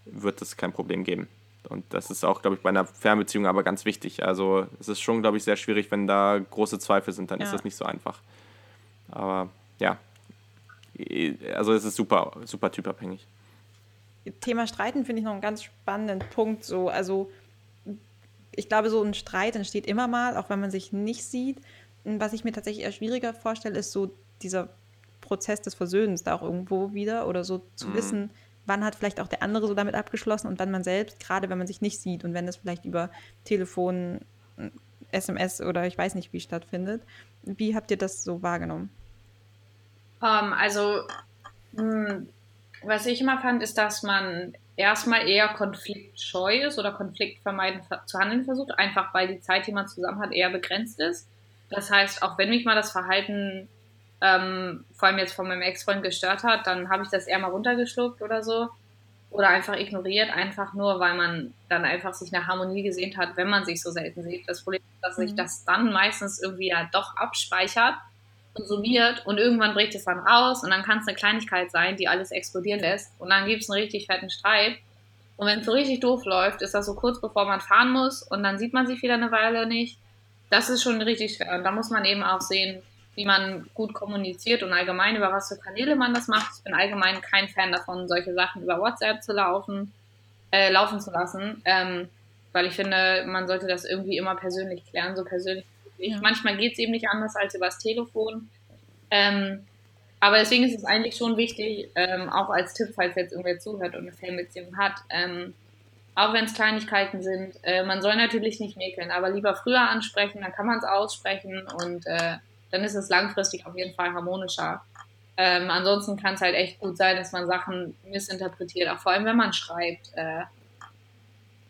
wird es kein Problem geben. Und das ist auch, glaube ich, bei einer Fernbeziehung aber ganz wichtig. Also es ist schon, glaube ich, sehr schwierig, wenn da große Zweifel sind, dann ja. ist das nicht so einfach. Aber ja, also es ist super, super typabhängig. Thema Streiten finde ich noch einen ganz spannenden Punkt. So, also ich glaube, so ein Streit entsteht immer mal, auch wenn man sich nicht sieht. Was ich mir tatsächlich eher schwieriger vorstelle, ist so dieser Prozess des Versöhnens da auch irgendwo wieder oder so zu mhm. wissen, wann hat vielleicht auch der andere so damit abgeschlossen und wann man selbst, gerade wenn man sich nicht sieht und wenn das vielleicht über Telefon, SMS oder ich weiß nicht wie stattfindet. Wie habt ihr das so wahrgenommen? Um, ähm, also, mh, hm, was ich immer fand, ist, dass man erstmal eher konfliktscheu ist oder konfliktvermeidend zu handeln versucht, einfach weil die Zeit, die man zusammen hat, eher begrenzt ist. Das heißt, auch wenn mich mal das Verhalten ähm, vor allem jetzt von meinem Ex-Freund gestört hat, dann habe ich das eher mal runtergeschluckt oder so. Oder einfach ignoriert, einfach nur, weil man dann einfach sich nach Harmonie gesehnt hat, wenn man sich so selten sieht. Das Problem ist, dass sich mhm. das dann meistens irgendwie ja doch abspeichert und summiert und irgendwann bricht es dann raus und dann kann es eine Kleinigkeit sein, die alles explodieren lässt und dann gibt es einen richtig fetten Streit. Und wenn es so richtig doof läuft, ist das so kurz bevor man fahren muss und dann sieht man sich wieder eine Weile nicht. Das ist schon richtig schwer. Und da muss man eben auch sehen, wie man gut kommuniziert und allgemein über was für Kanäle man das macht. Ich bin allgemein kein Fan davon, solche Sachen über WhatsApp zu laufen, äh, laufen zu lassen, ähm, weil ich finde, man sollte das irgendwie immer persönlich klären, so persönlich ja. Manchmal geht es eben nicht anders als übers Telefon. Ähm, aber deswegen ist es eigentlich schon wichtig, ähm, auch als Tipp, falls jetzt irgendwer zuhört und eine Fernbeziehung hat, ähm, auch wenn es Kleinigkeiten sind, äh, man soll natürlich nicht mäkeln, aber lieber früher ansprechen, dann kann man es aussprechen und äh, dann ist es langfristig auf jeden Fall harmonischer. Ähm, ansonsten kann es halt echt gut sein, dass man Sachen missinterpretiert, auch vor allem wenn man schreibt. Äh,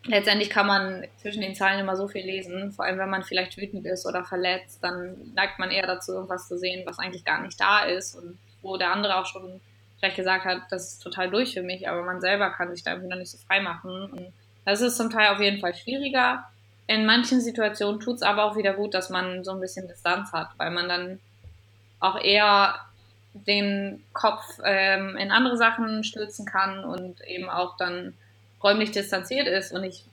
letztendlich kann man zwischen den Zeilen immer so viel lesen, vor allem wenn man vielleicht wütend ist oder verletzt, dann neigt man eher dazu, irgendwas zu sehen, was eigentlich gar nicht da ist und wo der andere auch schon vielleicht gesagt hat, das ist total durch für mich, aber man selber kann sich da irgendwie noch nicht so frei machen. Und das ist zum Teil auf jeden Fall schwieriger. In manchen Situationen tut es aber auch wieder gut, dass man so ein bisschen Distanz hat, weil man dann auch eher den Kopf ähm, in andere Sachen stürzen kann und eben auch dann räumlich distanziert ist und nicht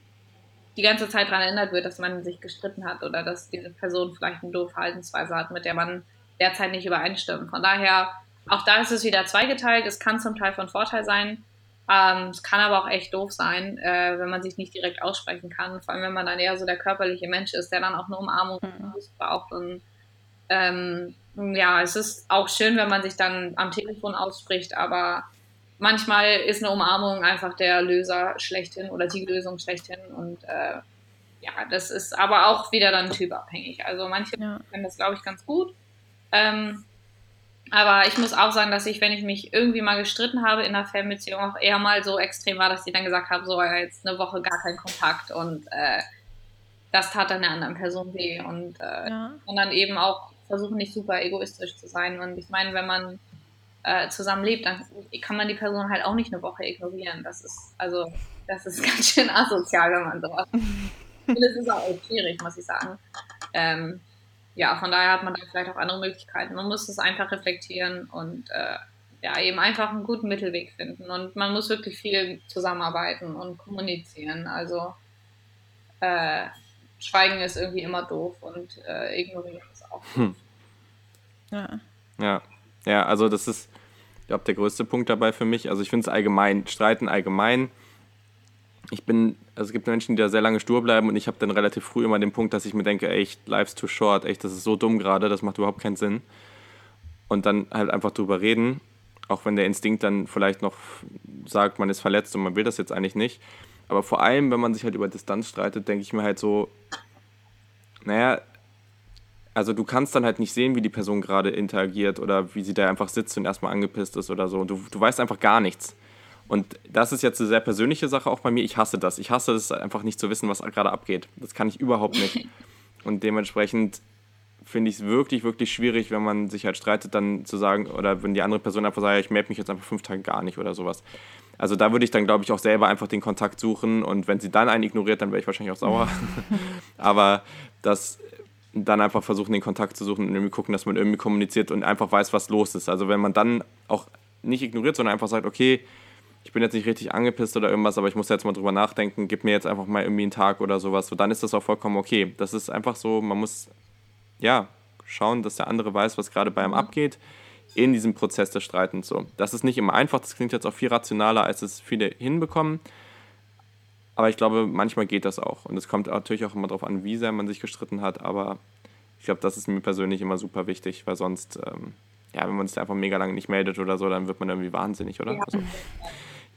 die ganze Zeit daran erinnert wird, dass man sich gestritten hat oder dass diese Person vielleicht eine doofe Verhaltensweise hat, mit der man derzeit nicht übereinstimmt. Von daher, auch da ist es wieder zweigeteilt. Es kann zum Teil von Vorteil sein, ähm, es kann aber auch echt doof sein, äh, wenn man sich nicht direkt aussprechen kann. Vor allem, wenn man dann eher so der körperliche Mensch ist, der dann auch eine Umarmung mhm. braucht. Und ähm, ja, es ist auch schön, wenn man sich dann am Telefon ausspricht, aber manchmal ist eine Umarmung einfach der Löser schlechthin oder die Lösung schlechthin und äh, ja, das ist aber auch wieder dann typabhängig. Also manche ja. können das, glaube ich, ganz gut. Ähm, aber ich muss auch sagen, dass ich, wenn ich mich irgendwie mal gestritten habe in einer Fernbeziehung, auch eher mal so extrem war, dass ich dann gesagt habe, so jetzt eine Woche gar kein Kontakt und äh, das tat dann der anderen Person weh und, äh, ja. und dann eben auch versuchen, nicht super egoistisch zu sein. Und ich meine, wenn man äh, zusammen lebt, dann kann man die Person halt auch nicht eine Woche ignorieren. Das ist, also, das ist ganz schön asozial, wenn man sowas. und es ist auch schwierig, muss ich sagen. Ähm, ja, von daher hat man da vielleicht auch andere Möglichkeiten. Man muss es einfach reflektieren und äh, ja, eben einfach einen guten Mittelweg finden. Und man muss wirklich viel zusammenarbeiten und kommunizieren. Also äh, Schweigen ist irgendwie immer doof und äh, ignorieren ist auch. Hm. Ja. Ja. Ja, also das ist, ich glaube, der größte Punkt dabei für mich. Also ich finde es allgemein, Streiten allgemein. Ich bin, also es gibt Menschen, die da sehr lange stur bleiben und ich habe dann relativ früh immer den Punkt, dass ich mir denke, echt, life's too short, echt, das ist so dumm gerade, das macht überhaupt keinen Sinn. Und dann halt einfach drüber reden, auch wenn der Instinkt dann vielleicht noch sagt, man ist verletzt und man will das jetzt eigentlich nicht. Aber vor allem, wenn man sich halt über Distanz streitet, denke ich mir halt so, naja, also du kannst dann halt nicht sehen, wie die Person gerade interagiert oder wie sie da einfach sitzt und erstmal angepisst ist oder so. Du, du weißt einfach gar nichts. Und das ist jetzt eine sehr persönliche Sache auch bei mir. Ich hasse das. Ich hasse es einfach nicht zu wissen, was gerade abgeht. Das kann ich überhaupt nicht. Und dementsprechend finde ich es wirklich, wirklich schwierig, wenn man sich halt streitet, dann zu sagen, oder wenn die andere Person einfach sagt, ich melde mich jetzt einfach fünf Tage gar nicht oder sowas. Also da würde ich dann, glaube ich, auch selber einfach den Kontakt suchen und wenn sie dann einen ignoriert, dann wäre ich wahrscheinlich auch sauer. Aber das dann einfach versuchen, den Kontakt zu suchen und irgendwie gucken, dass man irgendwie kommuniziert und einfach weiß, was los ist. Also wenn man dann auch nicht ignoriert, sondern einfach sagt, okay, ich bin jetzt nicht richtig angepisst oder irgendwas, aber ich muss jetzt mal drüber nachdenken, gib mir jetzt einfach mal irgendwie einen Tag oder sowas, so dann ist das auch vollkommen okay. Das ist einfach so, man muss ja schauen, dass der andere weiß, was gerade bei ihm abgeht in diesem Prozess des Streitens so. Das ist nicht immer einfach, das klingt jetzt auch viel rationaler, als es viele hinbekommen. Aber ich glaube, manchmal geht das auch. Und es kommt natürlich auch immer darauf an, wie sehr man sich gestritten hat. Aber ich glaube, das ist mir persönlich immer super wichtig, weil sonst, ähm, ja, wenn man sich einfach mega lange nicht meldet oder so, dann wird man irgendwie wahnsinnig, oder? Ja. Also,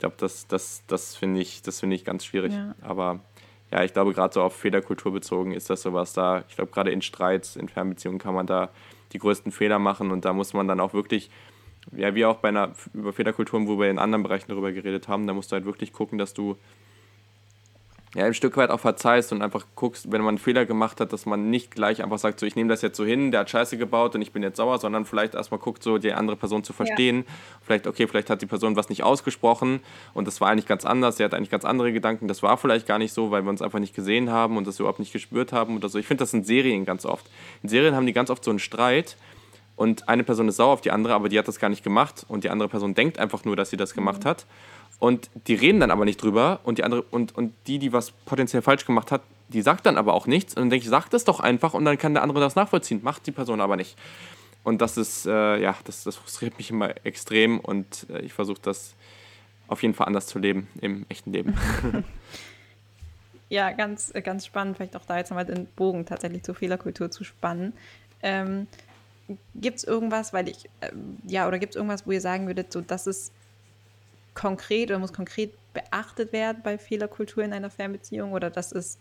glaube, das, das, das finde ich, find ich ganz schwierig. Ja. Aber ja, ich glaube, gerade so auf Fehlerkultur bezogen ist das sowas da. Ich glaube, gerade in Streits, in Fernbeziehungen kann man da die größten Fehler machen und da muss man dann auch wirklich ja, wie auch bei einer über Fehlerkulturen, wo wir in anderen Bereichen darüber geredet haben, da musst du halt wirklich gucken, dass du ja, ein Stück weit auch verzeihst und einfach guckst, wenn man einen Fehler gemacht hat, dass man nicht gleich einfach sagt, so ich nehme das jetzt so hin, der hat Scheiße gebaut und ich bin jetzt sauer, sondern vielleicht erstmal guckt, so die andere Person zu verstehen. Ja. Vielleicht, okay, vielleicht hat die Person was nicht ausgesprochen und das war eigentlich ganz anders, sie hat eigentlich ganz andere Gedanken, das war vielleicht gar nicht so, weil wir uns einfach nicht gesehen haben und das überhaupt nicht gespürt haben oder so. Ich finde das in Serien ganz oft. In Serien haben die ganz oft so einen Streit und eine Person ist sauer auf die andere, aber die hat das gar nicht gemacht und die andere Person denkt einfach nur, dass sie das gemacht mhm. hat und die reden dann aber nicht drüber und die andere und, und die, die was potenziell falsch gemacht hat, die sagt dann aber auch nichts. Und dann denke ich, sag das doch einfach und dann kann der andere das nachvollziehen. Macht die Person aber nicht. Und das ist, äh, ja, das, das frustriert mich immer extrem und äh, ich versuche das auf jeden Fall anders zu leben im echten Leben. ja, ganz, äh, ganz spannend, vielleicht auch da jetzt nochmal den Bogen tatsächlich zur Fehlerkultur zu spannen. Ähm, gibt es irgendwas, weil ich, äh, ja, oder gibt es irgendwas, wo ihr sagen würdet, so, das ist konkret oder muss konkret beachtet werden bei Fehlerkultur in einer Fernbeziehung oder das ist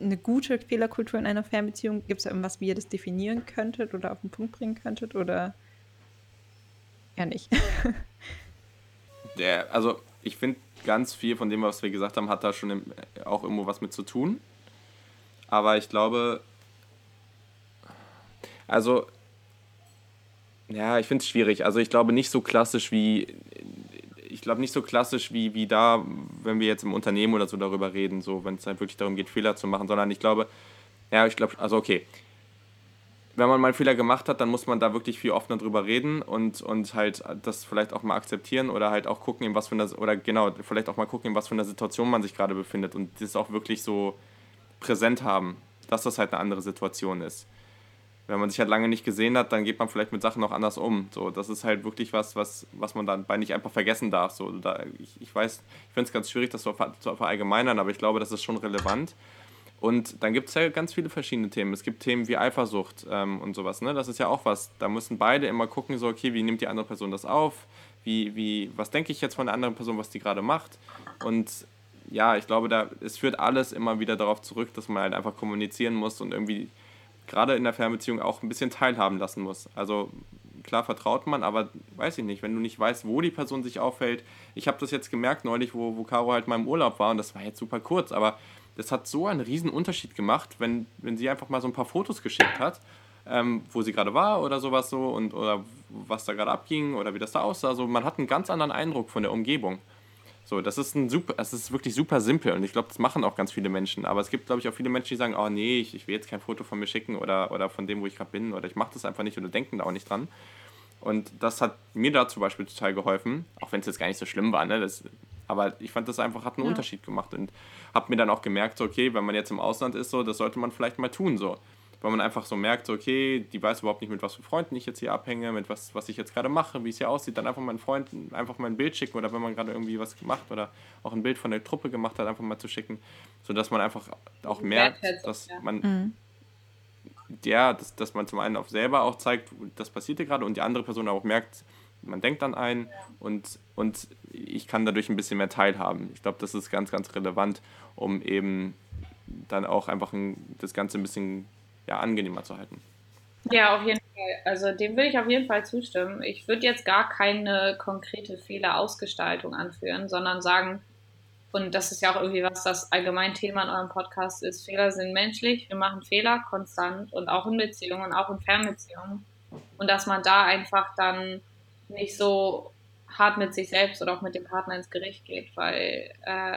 eine gute Fehlerkultur in einer Fernbeziehung? Gibt es da irgendwas, wie ihr das definieren könntet oder auf den Punkt bringen könntet oder ja nicht? Der, also ich finde, ganz viel von dem, was wir gesagt haben, hat da schon im, auch irgendwo was mit zu tun. Aber ich glaube, also ja, ich finde es schwierig. Also ich glaube nicht so klassisch wie ich glaube, nicht so klassisch wie, wie da, wenn wir jetzt im Unternehmen oder so darüber reden, so wenn es halt wirklich darum geht, Fehler zu machen, sondern ich glaube, ja, ich glaube, also okay. Wenn man mal einen Fehler gemacht hat, dann muss man da wirklich viel offener drüber reden und, und halt das vielleicht auch mal akzeptieren oder halt auch gucken, in was für einer, oder genau, vielleicht auch mal gucken, in was für einer Situation man sich gerade befindet und das auch wirklich so präsent haben, dass das halt eine andere Situation ist wenn man sich halt lange nicht gesehen hat, dann geht man vielleicht mit Sachen auch anders um. So, das ist halt wirklich was, was, was man dabei nicht einfach vergessen darf. So, da, ich, ich weiß, ich finde es ganz schwierig, das zu, zu verallgemeinern, aber ich glaube, das ist schon relevant. Und dann gibt es ja ganz viele verschiedene Themen. Es gibt Themen wie Eifersucht ähm, und sowas. Ne? Das ist ja auch was. Da müssen beide immer gucken, so, okay, wie nimmt die andere Person das auf? wie, wie, was denke ich jetzt von der anderen Person, was die gerade macht. Und ja, ich glaube, da, es führt alles immer wieder darauf zurück, dass man halt einfach kommunizieren muss und irgendwie gerade in der Fernbeziehung auch ein bisschen teilhaben lassen muss. Also klar vertraut man, aber weiß ich nicht, wenn du nicht weißt, wo die Person sich aufhält. Ich habe das jetzt gemerkt neulich, wo, wo Caro halt mal im Urlaub war und das war jetzt super kurz, aber das hat so einen riesen Unterschied gemacht, wenn, wenn sie einfach mal so ein paar Fotos geschickt hat, ähm, wo sie gerade war oder sowas so und oder was da gerade abging oder wie das da aussah. Also man hat einen ganz anderen Eindruck von der Umgebung. So, das ist ein super, es ist wirklich super simpel und ich glaube, das machen auch ganz viele Menschen. Aber es gibt, glaube ich, auch viele Menschen, die sagen, oh nee, ich, ich will jetzt kein Foto von mir schicken oder, oder von dem, wo ich gerade bin oder ich mache das einfach nicht oder denken da auch nicht dran. Und das hat mir da zum Beispiel total geholfen, auch wenn es jetzt gar nicht so schlimm war. Ne? Das, aber ich fand das einfach hat einen ja. Unterschied gemacht und habe mir dann auch gemerkt, so, okay, wenn man jetzt im Ausland ist, so, das sollte man vielleicht mal tun. So weil man einfach so merkt, so, okay, die weiß überhaupt nicht, mit was für Freunden ich jetzt hier abhänge, mit was, was ich jetzt gerade mache, wie es hier aussieht, dann einfach meinen Freunden einfach mal ein Bild schicken oder wenn man gerade irgendwie was gemacht oder auch ein Bild von der Truppe gemacht hat, einfach mal zu schicken, sodass man einfach auch merkt, dass man mhm. ja, dass, dass man zum einen auch selber auch zeigt, das passiert hier gerade und die andere Person auch merkt, man denkt an einen und, und ich kann dadurch ein bisschen mehr teilhaben. Ich glaube, das ist ganz, ganz relevant, um eben dann auch einfach ein, das Ganze ein bisschen ja, angenehmer zu halten. Ja, auf jeden Fall. Also dem würde ich auf jeden Fall zustimmen. Ich würde jetzt gar keine konkrete Fehlerausgestaltung anführen, sondern sagen, und das ist ja auch irgendwie was, das allgemein Thema in eurem Podcast ist, Fehler sind menschlich, wir machen Fehler konstant und auch in Beziehungen, auch in Fernbeziehungen. Und dass man da einfach dann nicht so hart mit sich selbst oder auch mit dem Partner ins Gericht geht, weil äh,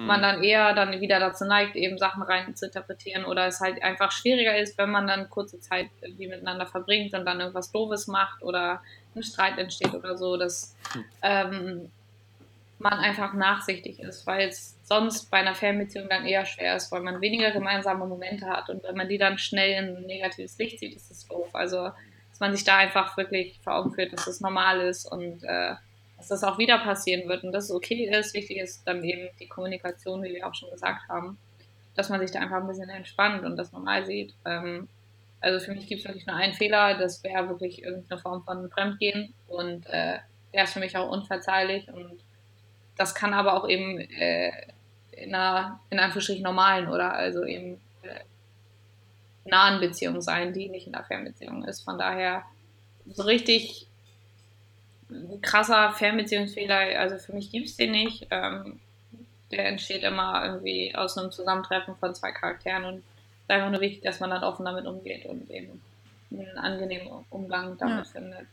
hm. man dann eher dann wieder dazu neigt, eben Sachen rein zu interpretieren oder es halt einfach schwieriger ist, wenn man dann kurze Zeit irgendwie miteinander verbringt und dann irgendwas Doofes macht oder ein Streit entsteht oder so, dass hm. ähm, man einfach nachsichtig ist, weil es sonst bei einer Fernbeziehung dann eher schwer ist, weil man weniger gemeinsame Momente hat und wenn man die dann schnell in ein negatives Licht sieht, ist es doof. Also, dass man sich da einfach wirklich vor Augen führt, dass das normal ist und äh, dass das auch wieder passieren wird und dass es okay ist. Wichtig ist dann eben die Kommunikation, wie wir auch schon gesagt haben, dass man sich da einfach ein bisschen entspannt und das normal sieht. Ähm, also für mich gibt es wirklich nur einen Fehler, das wäre wirklich irgendeine Form von Fremdgehen und äh, der ist für mich auch unverzeihlich und das kann aber auch eben äh, in einer, in Anführungsstrichen normalen oder also eben äh, nahen Beziehung sein, die nicht in einer Fernbeziehung ist. Von daher so richtig krasser Fernbeziehungsfehler, also für mich gibt es den nicht. Ähm, der entsteht immer irgendwie aus einem Zusammentreffen von zwei Charakteren und es ist einfach nur wichtig, dass man dann offen damit umgeht und eben einen angenehmen Umgang damit ja. findet.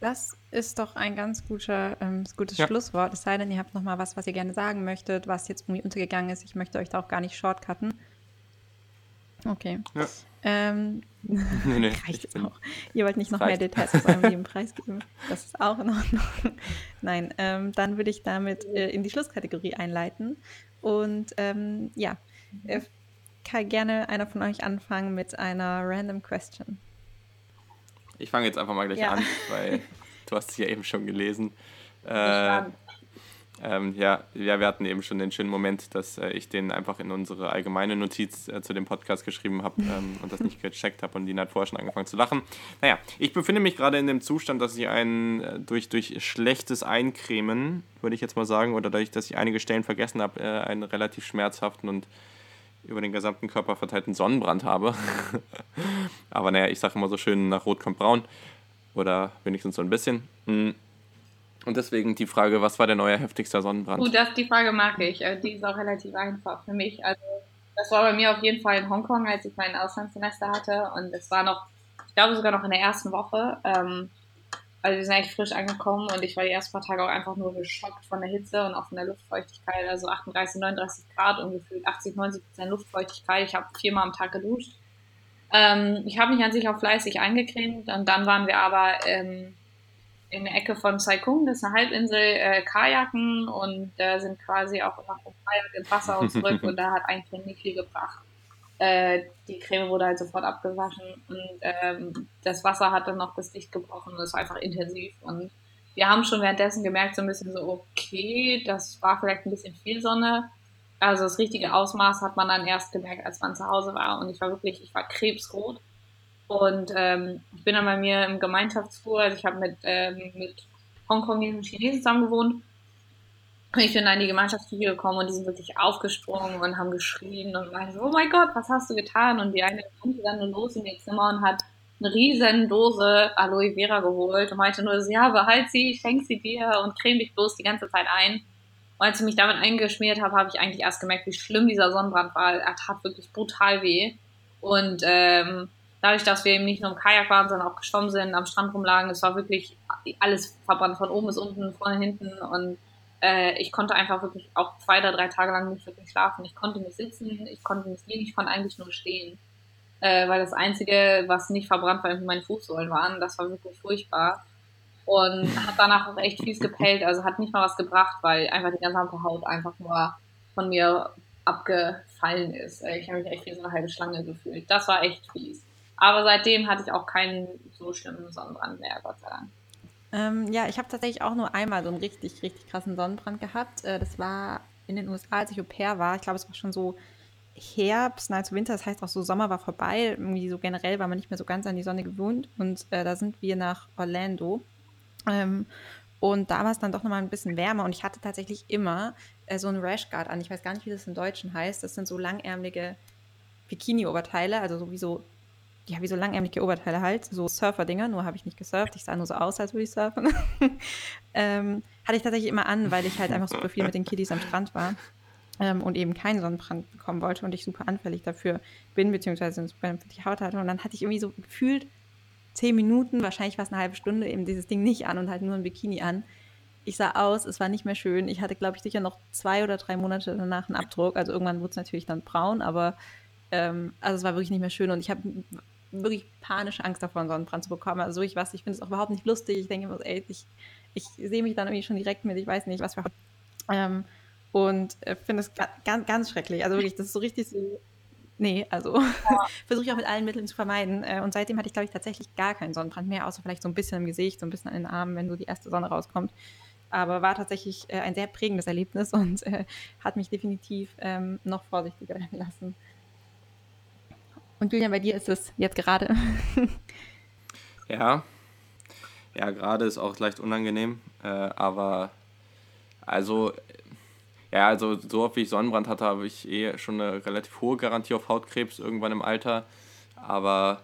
Das ist doch ein ganz guter, ähm, gutes ja. Schlusswort. Es sei denn, ihr habt noch mal was, was ihr gerne sagen möchtet, was jetzt irgendwie untergegangen ist. Ich möchte euch da auch gar nicht shortcutten. Okay. Ja. Ähm, nee, nee, reicht es auch. Ihr wollt nicht noch reicht. mehr Details aus eurem Leben preisgeben. Das ist auch in Ordnung. Nein, ähm, dann würde ich damit äh, in die Schlusskategorie einleiten. Und ähm, ja, äh, kann gerne einer von euch anfangen mit einer random question. Ich fange jetzt einfach mal gleich ja. an, weil du hast es ja eben schon gelesen. Äh, ähm, ja, ja, wir hatten eben schon den schönen Moment, dass äh, ich den einfach in unsere allgemeine Notiz äh, zu dem Podcast geschrieben habe ähm, und das nicht gecheckt habe und Lina hat vorher schon angefangen zu lachen. Naja, ich befinde mich gerade in dem Zustand, dass ich ein äh, durch, durch schlechtes Eincremen, würde ich jetzt mal sagen, oder dadurch, dass ich einige Stellen vergessen habe, äh, einen relativ schmerzhaften und über den gesamten Körper verteilten Sonnenbrand habe. Aber naja, ich sage immer so schön, nach Rot kommt Braun. Oder wenigstens so ein bisschen. Mhm. Und deswegen die Frage, was war der neue heftigste Sonnenbrand? Gut, das, die Frage mag ich. Äh, die ist auch relativ einfach für mich. Also, das war bei mir auf jeden Fall in Hongkong, als ich mein Auslandssemester hatte. Und es war noch, ich glaube sogar noch in der ersten Woche. Ähm, also wir sind eigentlich frisch angekommen und ich war die ersten paar Tage auch einfach nur geschockt von der Hitze und auch von der Luftfeuchtigkeit. Also 38, 39 Grad und gefühlt 80, 90 Prozent Luftfeuchtigkeit. Ich habe viermal am Tag geduscht. Ähm, ich habe mich an sich auch fleißig eingecremt und dann waren wir aber ähm, in der Ecke von Saikung, das ist eine Halbinsel, äh, Kajaken und da äh, sind quasi auch immer vom Kajak ins Wasser und zurück. Und da hat eigentlich nicht viel gebracht. Äh, die Creme wurde halt sofort abgewaschen und ähm, das Wasser hat dann noch das Licht gebrochen. Und es war einfach intensiv. Und wir haben schon währenddessen gemerkt, so ein bisschen so, okay, das war vielleicht ein bisschen viel Sonne. Also das richtige Ausmaß hat man dann erst gemerkt, als man zu Hause war. Und ich war wirklich, ich war krebsrot und ähm, ich bin dann bei mir im Gemeinschaftsfuhr, also ich habe mit, ähm, mit Hongkongesen und Chinesen zusammen gewohnt. Ich bin dann in die Gemeinschaftsküche gekommen und die sind wirklich aufgesprungen und haben geschrien und meinten so, oh mein Gott, was hast du getan? Und die eine konnte dann los in ihr Zimmer und hat eine riesen Dose Aloe Vera geholt und meinte nur, ja, behalt sie, schenk sie dir und creme dich bloß die ganze Zeit ein. Und als ich mich damit eingeschmiert habe, habe ich eigentlich erst gemerkt, wie schlimm dieser Sonnenbrand war. Er tat wirklich brutal weh. Und ähm, dadurch, dass wir eben nicht nur im Kajak waren, sondern auch geschwommen sind, am Strand rumlagen, es war wirklich alles verbrannt, von oben bis unten, vorne, hinten. Und äh, ich konnte einfach wirklich auch zwei oder drei Tage lang nicht wirklich schlafen. Ich konnte nicht sitzen, ich konnte nicht liegen, ich konnte eigentlich nur stehen. Äh, weil das Einzige, was nicht verbrannt war, meine Fußsohlen waren. Das war wirklich furchtbar. Und hat danach auch echt fies gepellt, also hat nicht mal was gebracht, weil einfach die gesamte Haut einfach nur von mir abgefallen ist. Äh, ich habe mich echt wie so eine halbe Schlange gefühlt. Das war echt fies. Aber seitdem hatte ich auch keinen so schlimmen Sonnenbrand mehr, Gott sei Dank. Ähm, ja, ich habe tatsächlich auch nur einmal so einen richtig, richtig krassen Sonnenbrand gehabt. Äh, das war in den USA, als ich Au pair war. Ich glaube, es war schon so Herbst, nein, zu Winter, das heißt auch so Sommer war vorbei. Irgendwie so generell war man nicht mehr so ganz an die Sonne gewohnt. Und äh, da sind wir nach Orlando. Ähm, und da war es dann doch nochmal ein bisschen wärmer. Und ich hatte tatsächlich immer äh, so einen Rashguard an. Ich weiß gar nicht, wie das im Deutschen heißt. Das sind so langärmelige Bikini-Oberteile, also so wie so ja, wie so langärmliche Oberteile halt, so Surfer-Dinger, nur habe ich nicht gesurft. Ich sah nur so aus, als würde ich surfen. ähm, hatte ich tatsächlich immer an, weil ich halt einfach super viel mit den Kiddies am Strand war ähm, und eben keinen Sonnenbrand bekommen wollte und ich super anfällig dafür bin, beziehungsweise super empfindliche Haut hatte. Und dann hatte ich irgendwie so gefühlt zehn Minuten, wahrscheinlich fast eine halbe Stunde, eben dieses Ding nicht an und halt nur ein Bikini an. Ich sah aus, es war nicht mehr schön. Ich hatte, glaube ich, sicher noch zwei oder drei Monate danach einen Abdruck. Also irgendwann wurde es natürlich dann braun, aber ähm, also es war wirklich nicht mehr schön und ich habe wirklich panische Angst davor, einen Sonnenbrand zu bekommen. Also ich weiß, ich finde es auch überhaupt nicht lustig. Ich denke immer, ey, ich, ich sehe mich dann irgendwie schon direkt mit, ich weiß nicht, was für ähm, und äh, finde es ganz, ganz schrecklich. Also wirklich, das ist so richtig so. Nee, also ja. versuche ich auch mit allen Mitteln zu vermeiden. Äh, und seitdem hatte ich, glaube ich, tatsächlich gar keinen Sonnenbrand mehr, außer vielleicht so ein bisschen im Gesicht, so ein bisschen an den Armen, wenn so die erste Sonne rauskommt. Aber war tatsächlich äh, ein sehr prägendes Erlebnis und äh, hat mich definitiv ähm, noch vorsichtiger werden lassen. Und Julian, bei dir ist es jetzt gerade. ja. Ja, gerade ist auch leicht unangenehm. Äh, aber also, ja, also so oft wie ich Sonnenbrand hatte, habe ich eh schon eine relativ hohe Garantie auf Hautkrebs irgendwann im Alter. Aber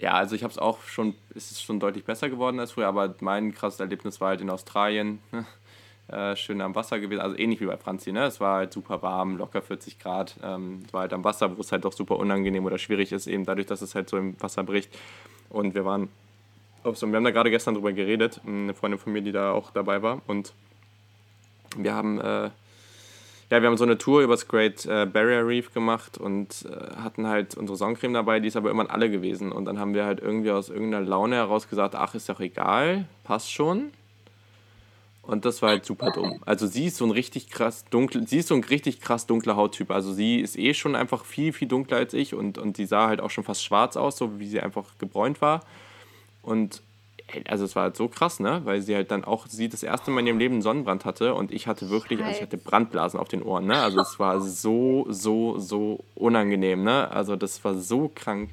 ja, also ich habe es auch schon, ist es schon deutlich besser geworden als früher, aber mein krasses Erlebnis war halt in Australien. Äh, schön am Wasser gewesen, also ähnlich wie bei Franzi, ne? Es war halt super warm, locker 40 Grad. Ähm, es war halt am Wasser, wo es halt auch super unangenehm oder schwierig ist, eben dadurch, dass es halt so im Wasser bricht. Und wir waren auf so, wir haben da gerade gestern drüber geredet, eine Freundin von mir, die da auch dabei war. Und wir haben, äh, ja, wir haben so eine Tour übers Great äh, Barrier Reef gemacht und äh, hatten halt unsere Sonnencreme dabei, die ist aber irgendwann alle gewesen. Und dann haben wir halt irgendwie aus irgendeiner Laune heraus gesagt, ach, ist doch egal, passt schon. Und das war halt super dumm. Also sie ist so ein richtig krass dunkel, sie ist so ein richtig krass dunkler Hauttyp. Also sie ist eh schon einfach viel, viel dunkler als ich und, und die sah halt auch schon fast schwarz aus, so wie sie einfach gebräunt war. Und also es war halt so krass, ne? Weil sie halt dann auch, sie das erste Mal in ihrem Leben einen Sonnenbrand hatte und ich hatte wirklich, also ich hatte Brandblasen auf den Ohren, ne? Also es war so, so, so unangenehm, ne? Also das war so krank.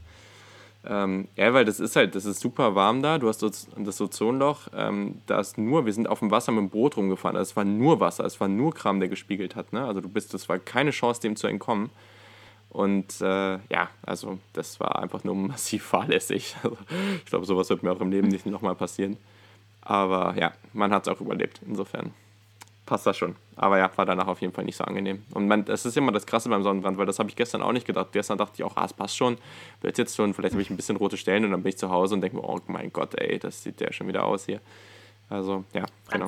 Ähm, ja, weil das ist halt, das ist super warm da. Du hast das, Ozonloch, ähm, da ist nur, wir sind auf dem Wasser mit dem Boot rumgefahren. Also es war nur Wasser, es war nur Kram, der gespiegelt hat. Ne? Also du bist, das war keine Chance, dem zu entkommen. Und äh, ja, also das war einfach nur massiv fahrlässig. Also, ich glaube, sowas wird mir auch im Leben nicht nochmal passieren. Aber ja, man hat es auch überlebt, insofern passt das schon. Aber ja, war danach auf jeden Fall nicht so angenehm. Und man, das ist immer das Krasse beim Sonnenbrand, weil das habe ich gestern auch nicht gedacht. Gestern dachte ich auch, ah, es passt schon. Wird jetzt schon, vielleicht habe ich ein bisschen rote Stellen und dann bin ich zu Hause und denke mir, oh mein Gott, ey, das sieht ja schon wieder aus hier. Also, ja, genau.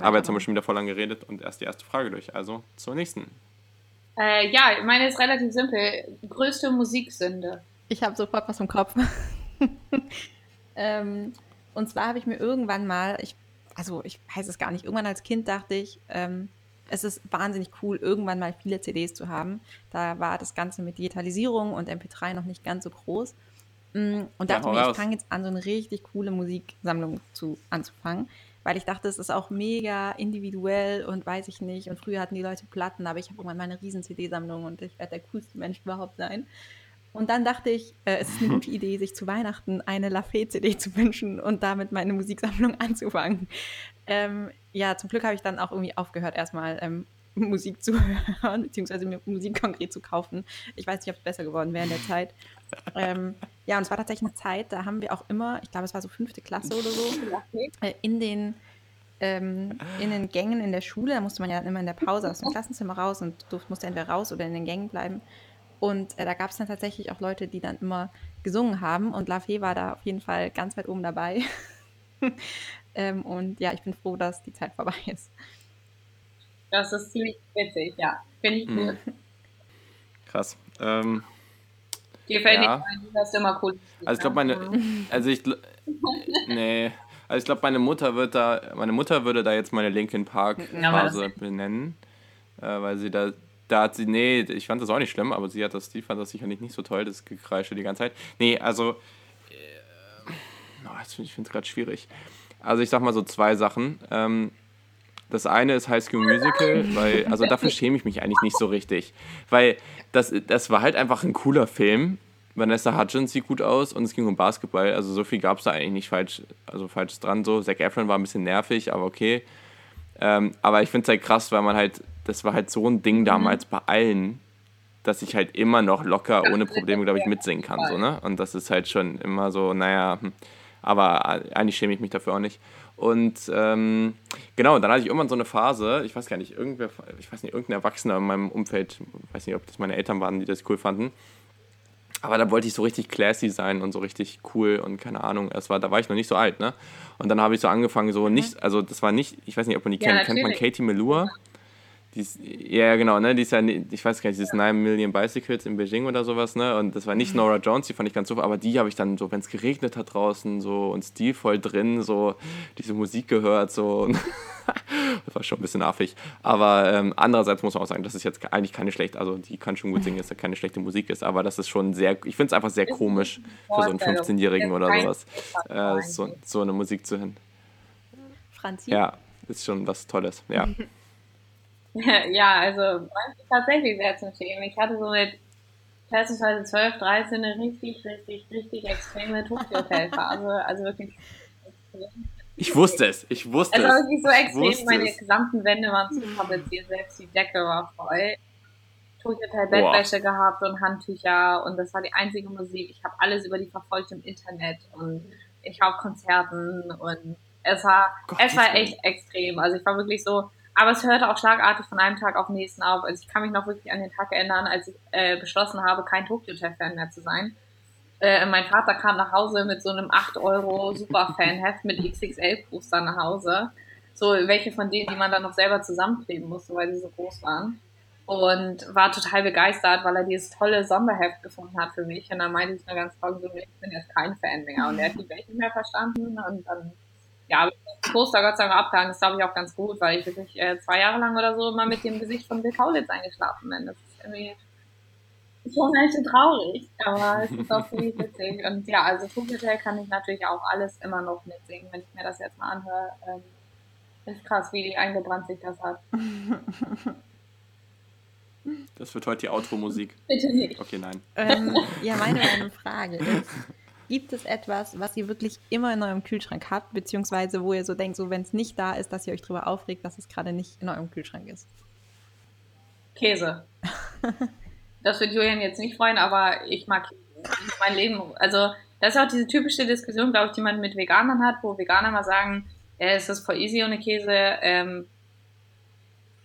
Aber jetzt haben wir schon wieder voll lang geredet und erst die erste Frage durch. Also zur nächsten. Äh, ja, meine ist relativ simpel. Größte Musiksünde. Ich habe sofort was im Kopf. ähm, und zwar habe ich mir irgendwann mal, ich also ich weiß es gar nicht, irgendwann als Kind dachte ich, ähm, es ist wahnsinnig cool, irgendwann mal viele CDs zu haben. Da war das Ganze mit Digitalisierung und MP3 noch nicht ganz so groß. Mm, und dachte ja, mir, ich fange jetzt an, so eine richtig coole Musiksammlung zu, anzufangen, weil ich dachte, es ist auch mega individuell und weiß ich nicht. Und früher hatten die Leute Platten, aber ich habe irgendwann mal eine riesen CD-Sammlung und ich werde der coolste Mensch überhaupt sein. Und dann dachte ich, äh, es ist eine gute Idee, sich zu Weihnachten eine Lafayette-CD zu wünschen und damit meine Musiksammlung anzufangen. Ähm, ja, zum Glück habe ich dann auch irgendwie aufgehört, erstmal ähm, Musik zu hören, beziehungsweise mir Musik konkret zu kaufen. Ich weiß nicht, ob es besser geworden wäre in der Zeit. Ähm, ja, und es war tatsächlich eine Zeit, da haben wir auch immer, ich glaube, es war so fünfte Klasse oder so, äh, in den ähm, in den Gängen in der Schule, da musste man ja immer in der Pause aus dem Klassenzimmer raus und durfte, musste entweder raus oder in den Gängen bleiben. Und äh, da gab es dann tatsächlich auch Leute, die dann immer gesungen haben. Und La Fee war da auf jeden Fall ganz weit oben dabei. ähm, und ja, ich bin froh, dass die Zeit vorbei ist. Das ist ziemlich witzig, ja. Finde ich cool. Mhm. Krass. Ähm, Dir fällt ja. nicht ein, du hast immer cool. Also ich glaube, meine, also ich, nee, also ich glaube, meine Mutter wird da, meine Mutter würde da jetzt meine Linkin Park Phase ja, benennen, äh, weil sie da da hat sie, nee, ich fand das auch nicht schlimm, aber sie hat das, die fand das sicherlich nicht so toll, das Gekreische die ganze Zeit. Nee, also, äh, oh, ich finde es gerade schwierig. Also ich sag mal so zwei Sachen. Ähm, das eine ist High School Musical, weil, also dafür schäme ich mich eigentlich nicht so richtig. Weil das, das war halt einfach ein cooler Film. Vanessa Hudgens sieht gut aus und es ging um Basketball. Also so viel gab es da eigentlich nicht falsch, also falsch dran. So, Zac Efron war ein bisschen nervig, aber okay. Ähm, aber ich finde es halt krass, weil man halt das war halt so ein Ding mhm. damals bei allen, dass ich halt immer noch locker ohne Probleme, glaube ich, mitsingen kann. So, ne? Und das ist halt schon immer so, naja, hm. aber eigentlich schäme ich mich dafür auch nicht. Und ähm, genau, dann hatte ich irgendwann so eine Phase, ich weiß gar nicht, irgendwer, ich weiß nicht, irgendein Erwachsener in meinem Umfeld, ich weiß nicht, ob das meine Eltern waren, die das cool fanden. Aber da wollte ich so richtig classy sein und so richtig cool und keine Ahnung, es war, da war ich noch nicht so alt, ne? Und dann habe ich so angefangen, so mhm. nicht, also das war nicht, ich weiß nicht, ob man die ja, kennt, kennt man Katie Melua? Die ist, ja, genau, ne? Die ist ja, ich weiß gar nicht, dieses 9 Million Bicycles in Beijing oder sowas, ne? Und das war nicht mhm. Nora Jones, die fand ich ganz super, aber die habe ich dann so, wenn es geregnet hat draußen, so und stilvoll drin, so diese Musik gehört, so. das war schon ein bisschen affig. Aber ähm, andererseits muss man auch sagen, dass es jetzt eigentlich keine schlechte, also die kann schon gut singen, dass da keine schlechte Musik ist, aber das ist schon sehr, ich finde es einfach sehr komisch für so einen 15-Jährigen oder sowas, äh, so, so eine Musik zu hören. Franzi? Ja, ist schon was Tolles, ja. ja, also tatsächlich sehr zum Schämen. Ich hatte so mit beispielsweise 12, 13 eine richtig, richtig, richtig extreme Tokyo Hotel Phase. Also wirklich. Ich wusste es, ich wusste also es. Also wirklich so extrem, meine es. gesamten Wände waren zu fabriziert, selbst die Decke war voll. Tokyo Hotel Bettwäsche gehabt und Handtücher und das war die einzige Musik. Ich habe alles über die verfolgt im Internet und ich war auf Konzerten und es war, Gott, es war echt extrem. Also ich war wirklich so, aber es hörte auch schlagartig von einem Tag auf den nächsten auf. Also ich kann mich noch wirklich an den Tag erinnern, als ich äh, beschlossen habe, kein Tokyo-Fan mehr zu sein. Äh, mein Vater kam nach Hause mit so einem 8 Euro Superfan-Heft mit XXL-Poster nach Hause. So welche von denen, die man dann noch selber zusammenkleben musste, weil sie so groß waren. Und war total begeistert, weil er dieses tolle Sonderheft gefunden hat für mich. Und dann meinte ich nur ganz trocken so, ich bin jetzt kein Fan mehr. Und er hat die Welt nicht mehr verstanden. Und dann ja, Poster Gott sei Dank abgehangen, das glaube ich auch ganz gut, weil ich wirklich äh, zwei Jahre lang oder so immer mit dem Gesicht von Bill Kaulitz eingeschlafen bin. Das ist irgendwie schon ein bisschen traurig, aber es ist auch ziemlich witzig. Und ja, also Vogelhotel kann ich natürlich auch alles immer noch mitsingen, wenn ich mir das jetzt mal anhöre. Ähm, ist krass, wie eingebrannt sich das hat. Das wird heute die Outro-Musik. Bitte nicht. Okay, nein. Ähm, ja, meine eine Frage ist, Gibt es etwas, was ihr wirklich immer in eurem Kühlschrank habt, beziehungsweise wo ihr so denkt, so wenn es nicht da ist, dass ihr euch darüber aufregt, dass es gerade nicht in eurem Kühlschrank ist? Käse. das wird Julian jetzt nicht freuen, aber ich mag mein Leben. Also, das ist auch diese typische Diskussion, glaube ich, die man mit Veganern hat, wo Veganer mal sagen, ja, es ist voll easy ohne Käse. Ähm,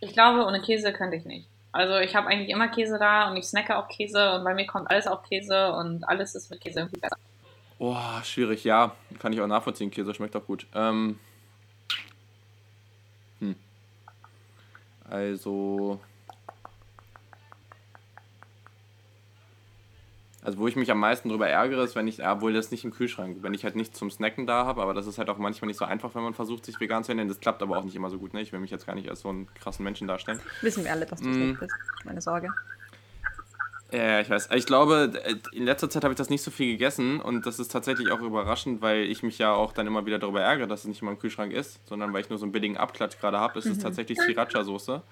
ich glaube, ohne Käse könnte ich nicht. Also ich habe eigentlich immer Käse da und ich snacke auch Käse und bei mir kommt alles auf Käse und alles ist mit Käse irgendwie besser. Oh, schwierig, ja. Kann ich auch nachvollziehen. Käse schmeckt auch gut. Ähm, hm. Also. Also wo ich mich am meisten drüber ärgere, ist, wenn ich, obwohl das nicht im Kühlschrank, wenn ich halt nichts zum Snacken da habe, aber das ist halt auch manchmal nicht so einfach, wenn man versucht, sich vegan zu ernähren. Das klappt aber auch nicht immer so gut, ne? Ich will mich jetzt gar nicht als so einen krassen Menschen darstellen. Wissen wir alle, dass du mm. bist. Meine Sorge. Ja, ich weiß. Ich glaube, in letzter Zeit habe ich das nicht so viel gegessen und das ist tatsächlich auch überraschend, weil ich mich ja auch dann immer wieder darüber ärgere, dass es nicht immer im Kühlschrank ist, sondern weil ich nur so einen billigen Abklatsch gerade habe. Es ist mhm. tatsächlich Sriracha-Soße.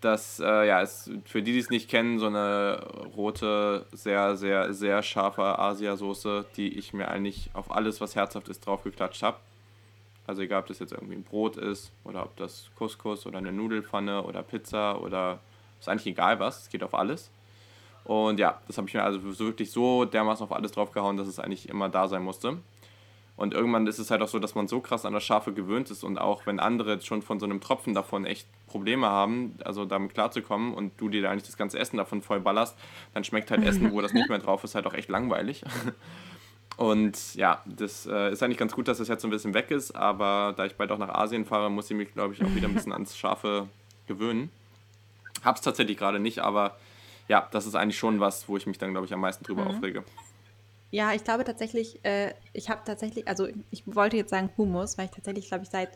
das äh, ja, ist für die, die es nicht kennen, so eine rote, sehr, sehr, sehr scharfe Asiasoße, die ich mir eigentlich auf alles, was herzhaft ist, draufgeklatscht habe. Also egal, ob das jetzt irgendwie ein Brot ist oder ob das Couscous oder eine Nudelpfanne oder Pizza oder ist eigentlich egal was, es geht auf alles. Und ja, das habe ich mir also wirklich so dermaßen auf alles draufgehauen, dass es eigentlich immer da sein musste. Und irgendwann ist es halt auch so, dass man so krass an das Scharfe gewöhnt ist und auch wenn andere schon von so einem Tropfen davon echt Probleme haben, also damit klarzukommen und du dir da eigentlich das ganze Essen davon voll ballerst, dann schmeckt halt Essen, wo das nicht mehr drauf ist, halt auch echt langweilig. Und ja, das äh, ist eigentlich ganz gut, dass das jetzt so ein bisschen weg ist, aber da ich bald auch nach Asien fahre, muss ich mich, glaube ich, auch wieder ein bisschen ans Scharfe gewöhnen. Hab's tatsächlich gerade nicht, aber ja, das ist eigentlich schon was, wo ich mich dann, glaube ich, am meisten drüber mhm. aufrege. Ja, ich glaube tatsächlich, äh, ich habe tatsächlich, also ich wollte jetzt sagen Humus, weil ich tatsächlich, glaube ich, seit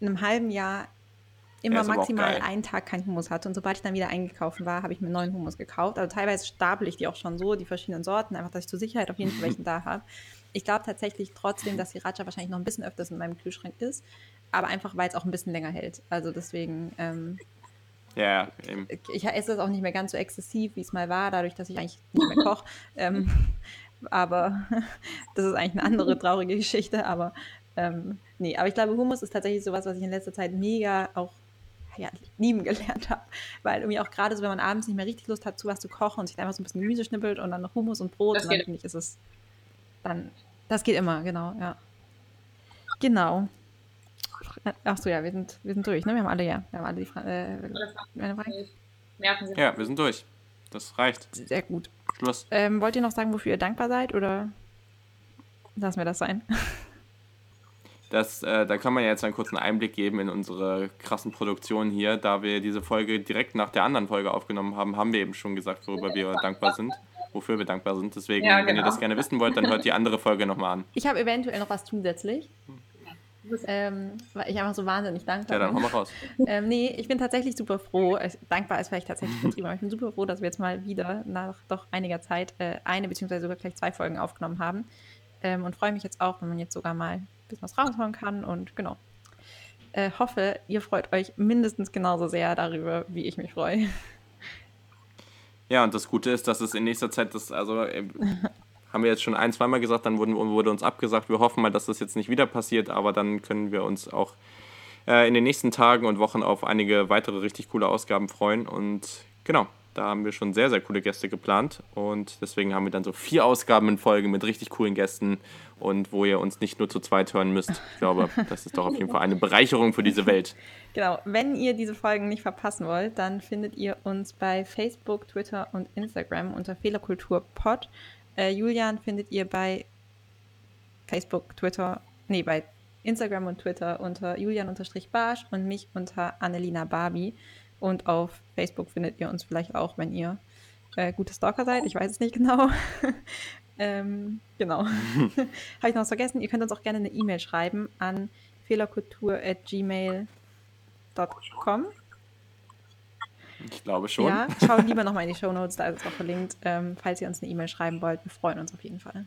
einem halben Jahr immer maximal einen Tag keinen Humus hatte. Und sobald ich dann wieder eingekauft war, habe ich mir neuen Humus gekauft. Also teilweise stapel ich die auch schon so, die verschiedenen Sorten, einfach, dass ich zur Sicherheit auf jeden Fall welchen da habe. Ich glaube tatsächlich trotzdem, dass Sriracha wahrscheinlich noch ein bisschen öfters in meinem Kühlschrank ist, aber einfach, weil es auch ein bisschen länger hält. Also deswegen. Ähm, ja, eben. Ich esse es auch nicht mehr ganz so exzessiv, wie es mal war, dadurch, dass ich eigentlich nicht mehr koche. ähm, aber das ist eigentlich eine andere traurige Geschichte. Aber ähm, nee, aber ich glaube, Hummus ist tatsächlich sowas, was ich in letzter Zeit mega auch ja, lieben gelernt habe. Weil irgendwie auch gerade so, wenn man abends nicht mehr richtig Lust hat, zu was zu kochen und sich einfach so ein bisschen Gemüse schnippelt und dann noch Hummus und Brot, das und dann finde ich, ist es dann, das geht immer, genau, ja. Genau. Ach so, ja, wir sind, wir sind durch, ne? Wir haben alle, ja, wir haben alle die Fragen. Äh, ja, wir sind durch. Das reicht. Sehr gut. Schluss. Ähm, wollt ihr noch sagen, wofür ihr dankbar seid oder lassen wir das sein? Das, äh, da kann man ja jetzt einen kurzen Einblick geben in unsere krassen Produktionen hier. Da wir diese Folge direkt nach der anderen Folge aufgenommen haben, haben wir eben schon gesagt, worüber wir dankbar sind, wofür wir dankbar sind. Deswegen, ja, genau. wenn ihr das genau. gerne wissen wollt, dann hört die andere Folge nochmal an. Ich habe eventuell noch was zusätzlich. Ähm, weil ich einfach so wahnsinnig dankbar bin. Ja, dann hau mal raus. Ähm, nee, ich bin tatsächlich super froh. Dankbar ist vielleicht tatsächlich übertrieben, aber ich bin super froh, dass wir jetzt mal wieder nach doch einiger Zeit äh, eine beziehungsweise sogar gleich zwei Folgen aufgenommen haben. Ähm, und freue mich jetzt auch, wenn man jetzt sogar mal bisschen was raushauen kann. Und genau. Äh, hoffe, ihr freut euch mindestens genauso sehr darüber, wie ich mich freue. Ja, und das Gute ist, dass es in nächster Zeit das, also haben wir jetzt schon ein, zweimal gesagt, dann wurden, wurde uns abgesagt. Wir hoffen mal, dass das jetzt nicht wieder passiert, aber dann können wir uns auch äh, in den nächsten Tagen und Wochen auf einige weitere richtig coole Ausgaben freuen. Und genau, da haben wir schon sehr, sehr coole Gäste geplant und deswegen haben wir dann so vier Ausgaben in Folge mit richtig coolen Gästen und wo ihr uns nicht nur zu zweit hören müsst. Ich glaube, das ist doch auf jeden Fall eine Bereicherung für diese Welt. Genau, wenn ihr diese Folgen nicht verpassen wollt, dann findet ihr uns bei Facebook, Twitter und Instagram unter Fehlerkulturpod. Äh, Julian findet ihr bei Facebook, Twitter, nee, bei Instagram und Twitter unter Julian-Barsch und mich unter Annelina Barbie. Und auf Facebook findet ihr uns vielleicht auch, wenn ihr äh, gute Stalker seid. Ich weiß es nicht genau. ähm, genau. Habe ich noch was vergessen? Ihr könnt uns auch gerne eine E-Mail schreiben an fehlerkultur.gmail.com. Ich glaube schon. Ja, schaut lieber nochmal in die Show Notes, da ist es auch verlinkt, ähm, falls ihr uns eine E-Mail schreiben wollt. Wir freuen uns auf jeden Fall.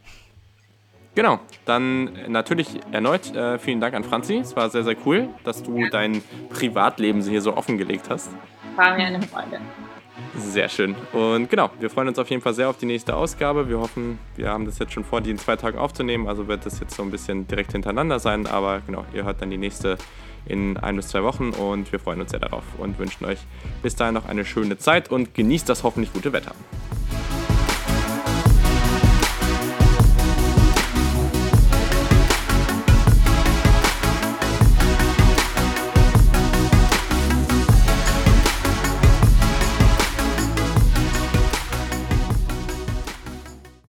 Genau, dann natürlich erneut äh, vielen Dank an Franzi. Es war sehr, sehr cool, dass du ja. dein Privatleben hier so offengelegt hast. War mir eine Freude. Sehr schön. Und genau, wir freuen uns auf jeden Fall sehr auf die nächste Ausgabe. Wir hoffen, wir haben das jetzt schon vor, die in zwei Tagen aufzunehmen. Also wird das jetzt so ein bisschen direkt hintereinander sein. Aber genau, ihr hört dann die nächste in ein bis zwei Wochen und wir freuen uns sehr darauf und wünschen euch bis dahin noch eine schöne Zeit und genießt das hoffentlich gute Wetter.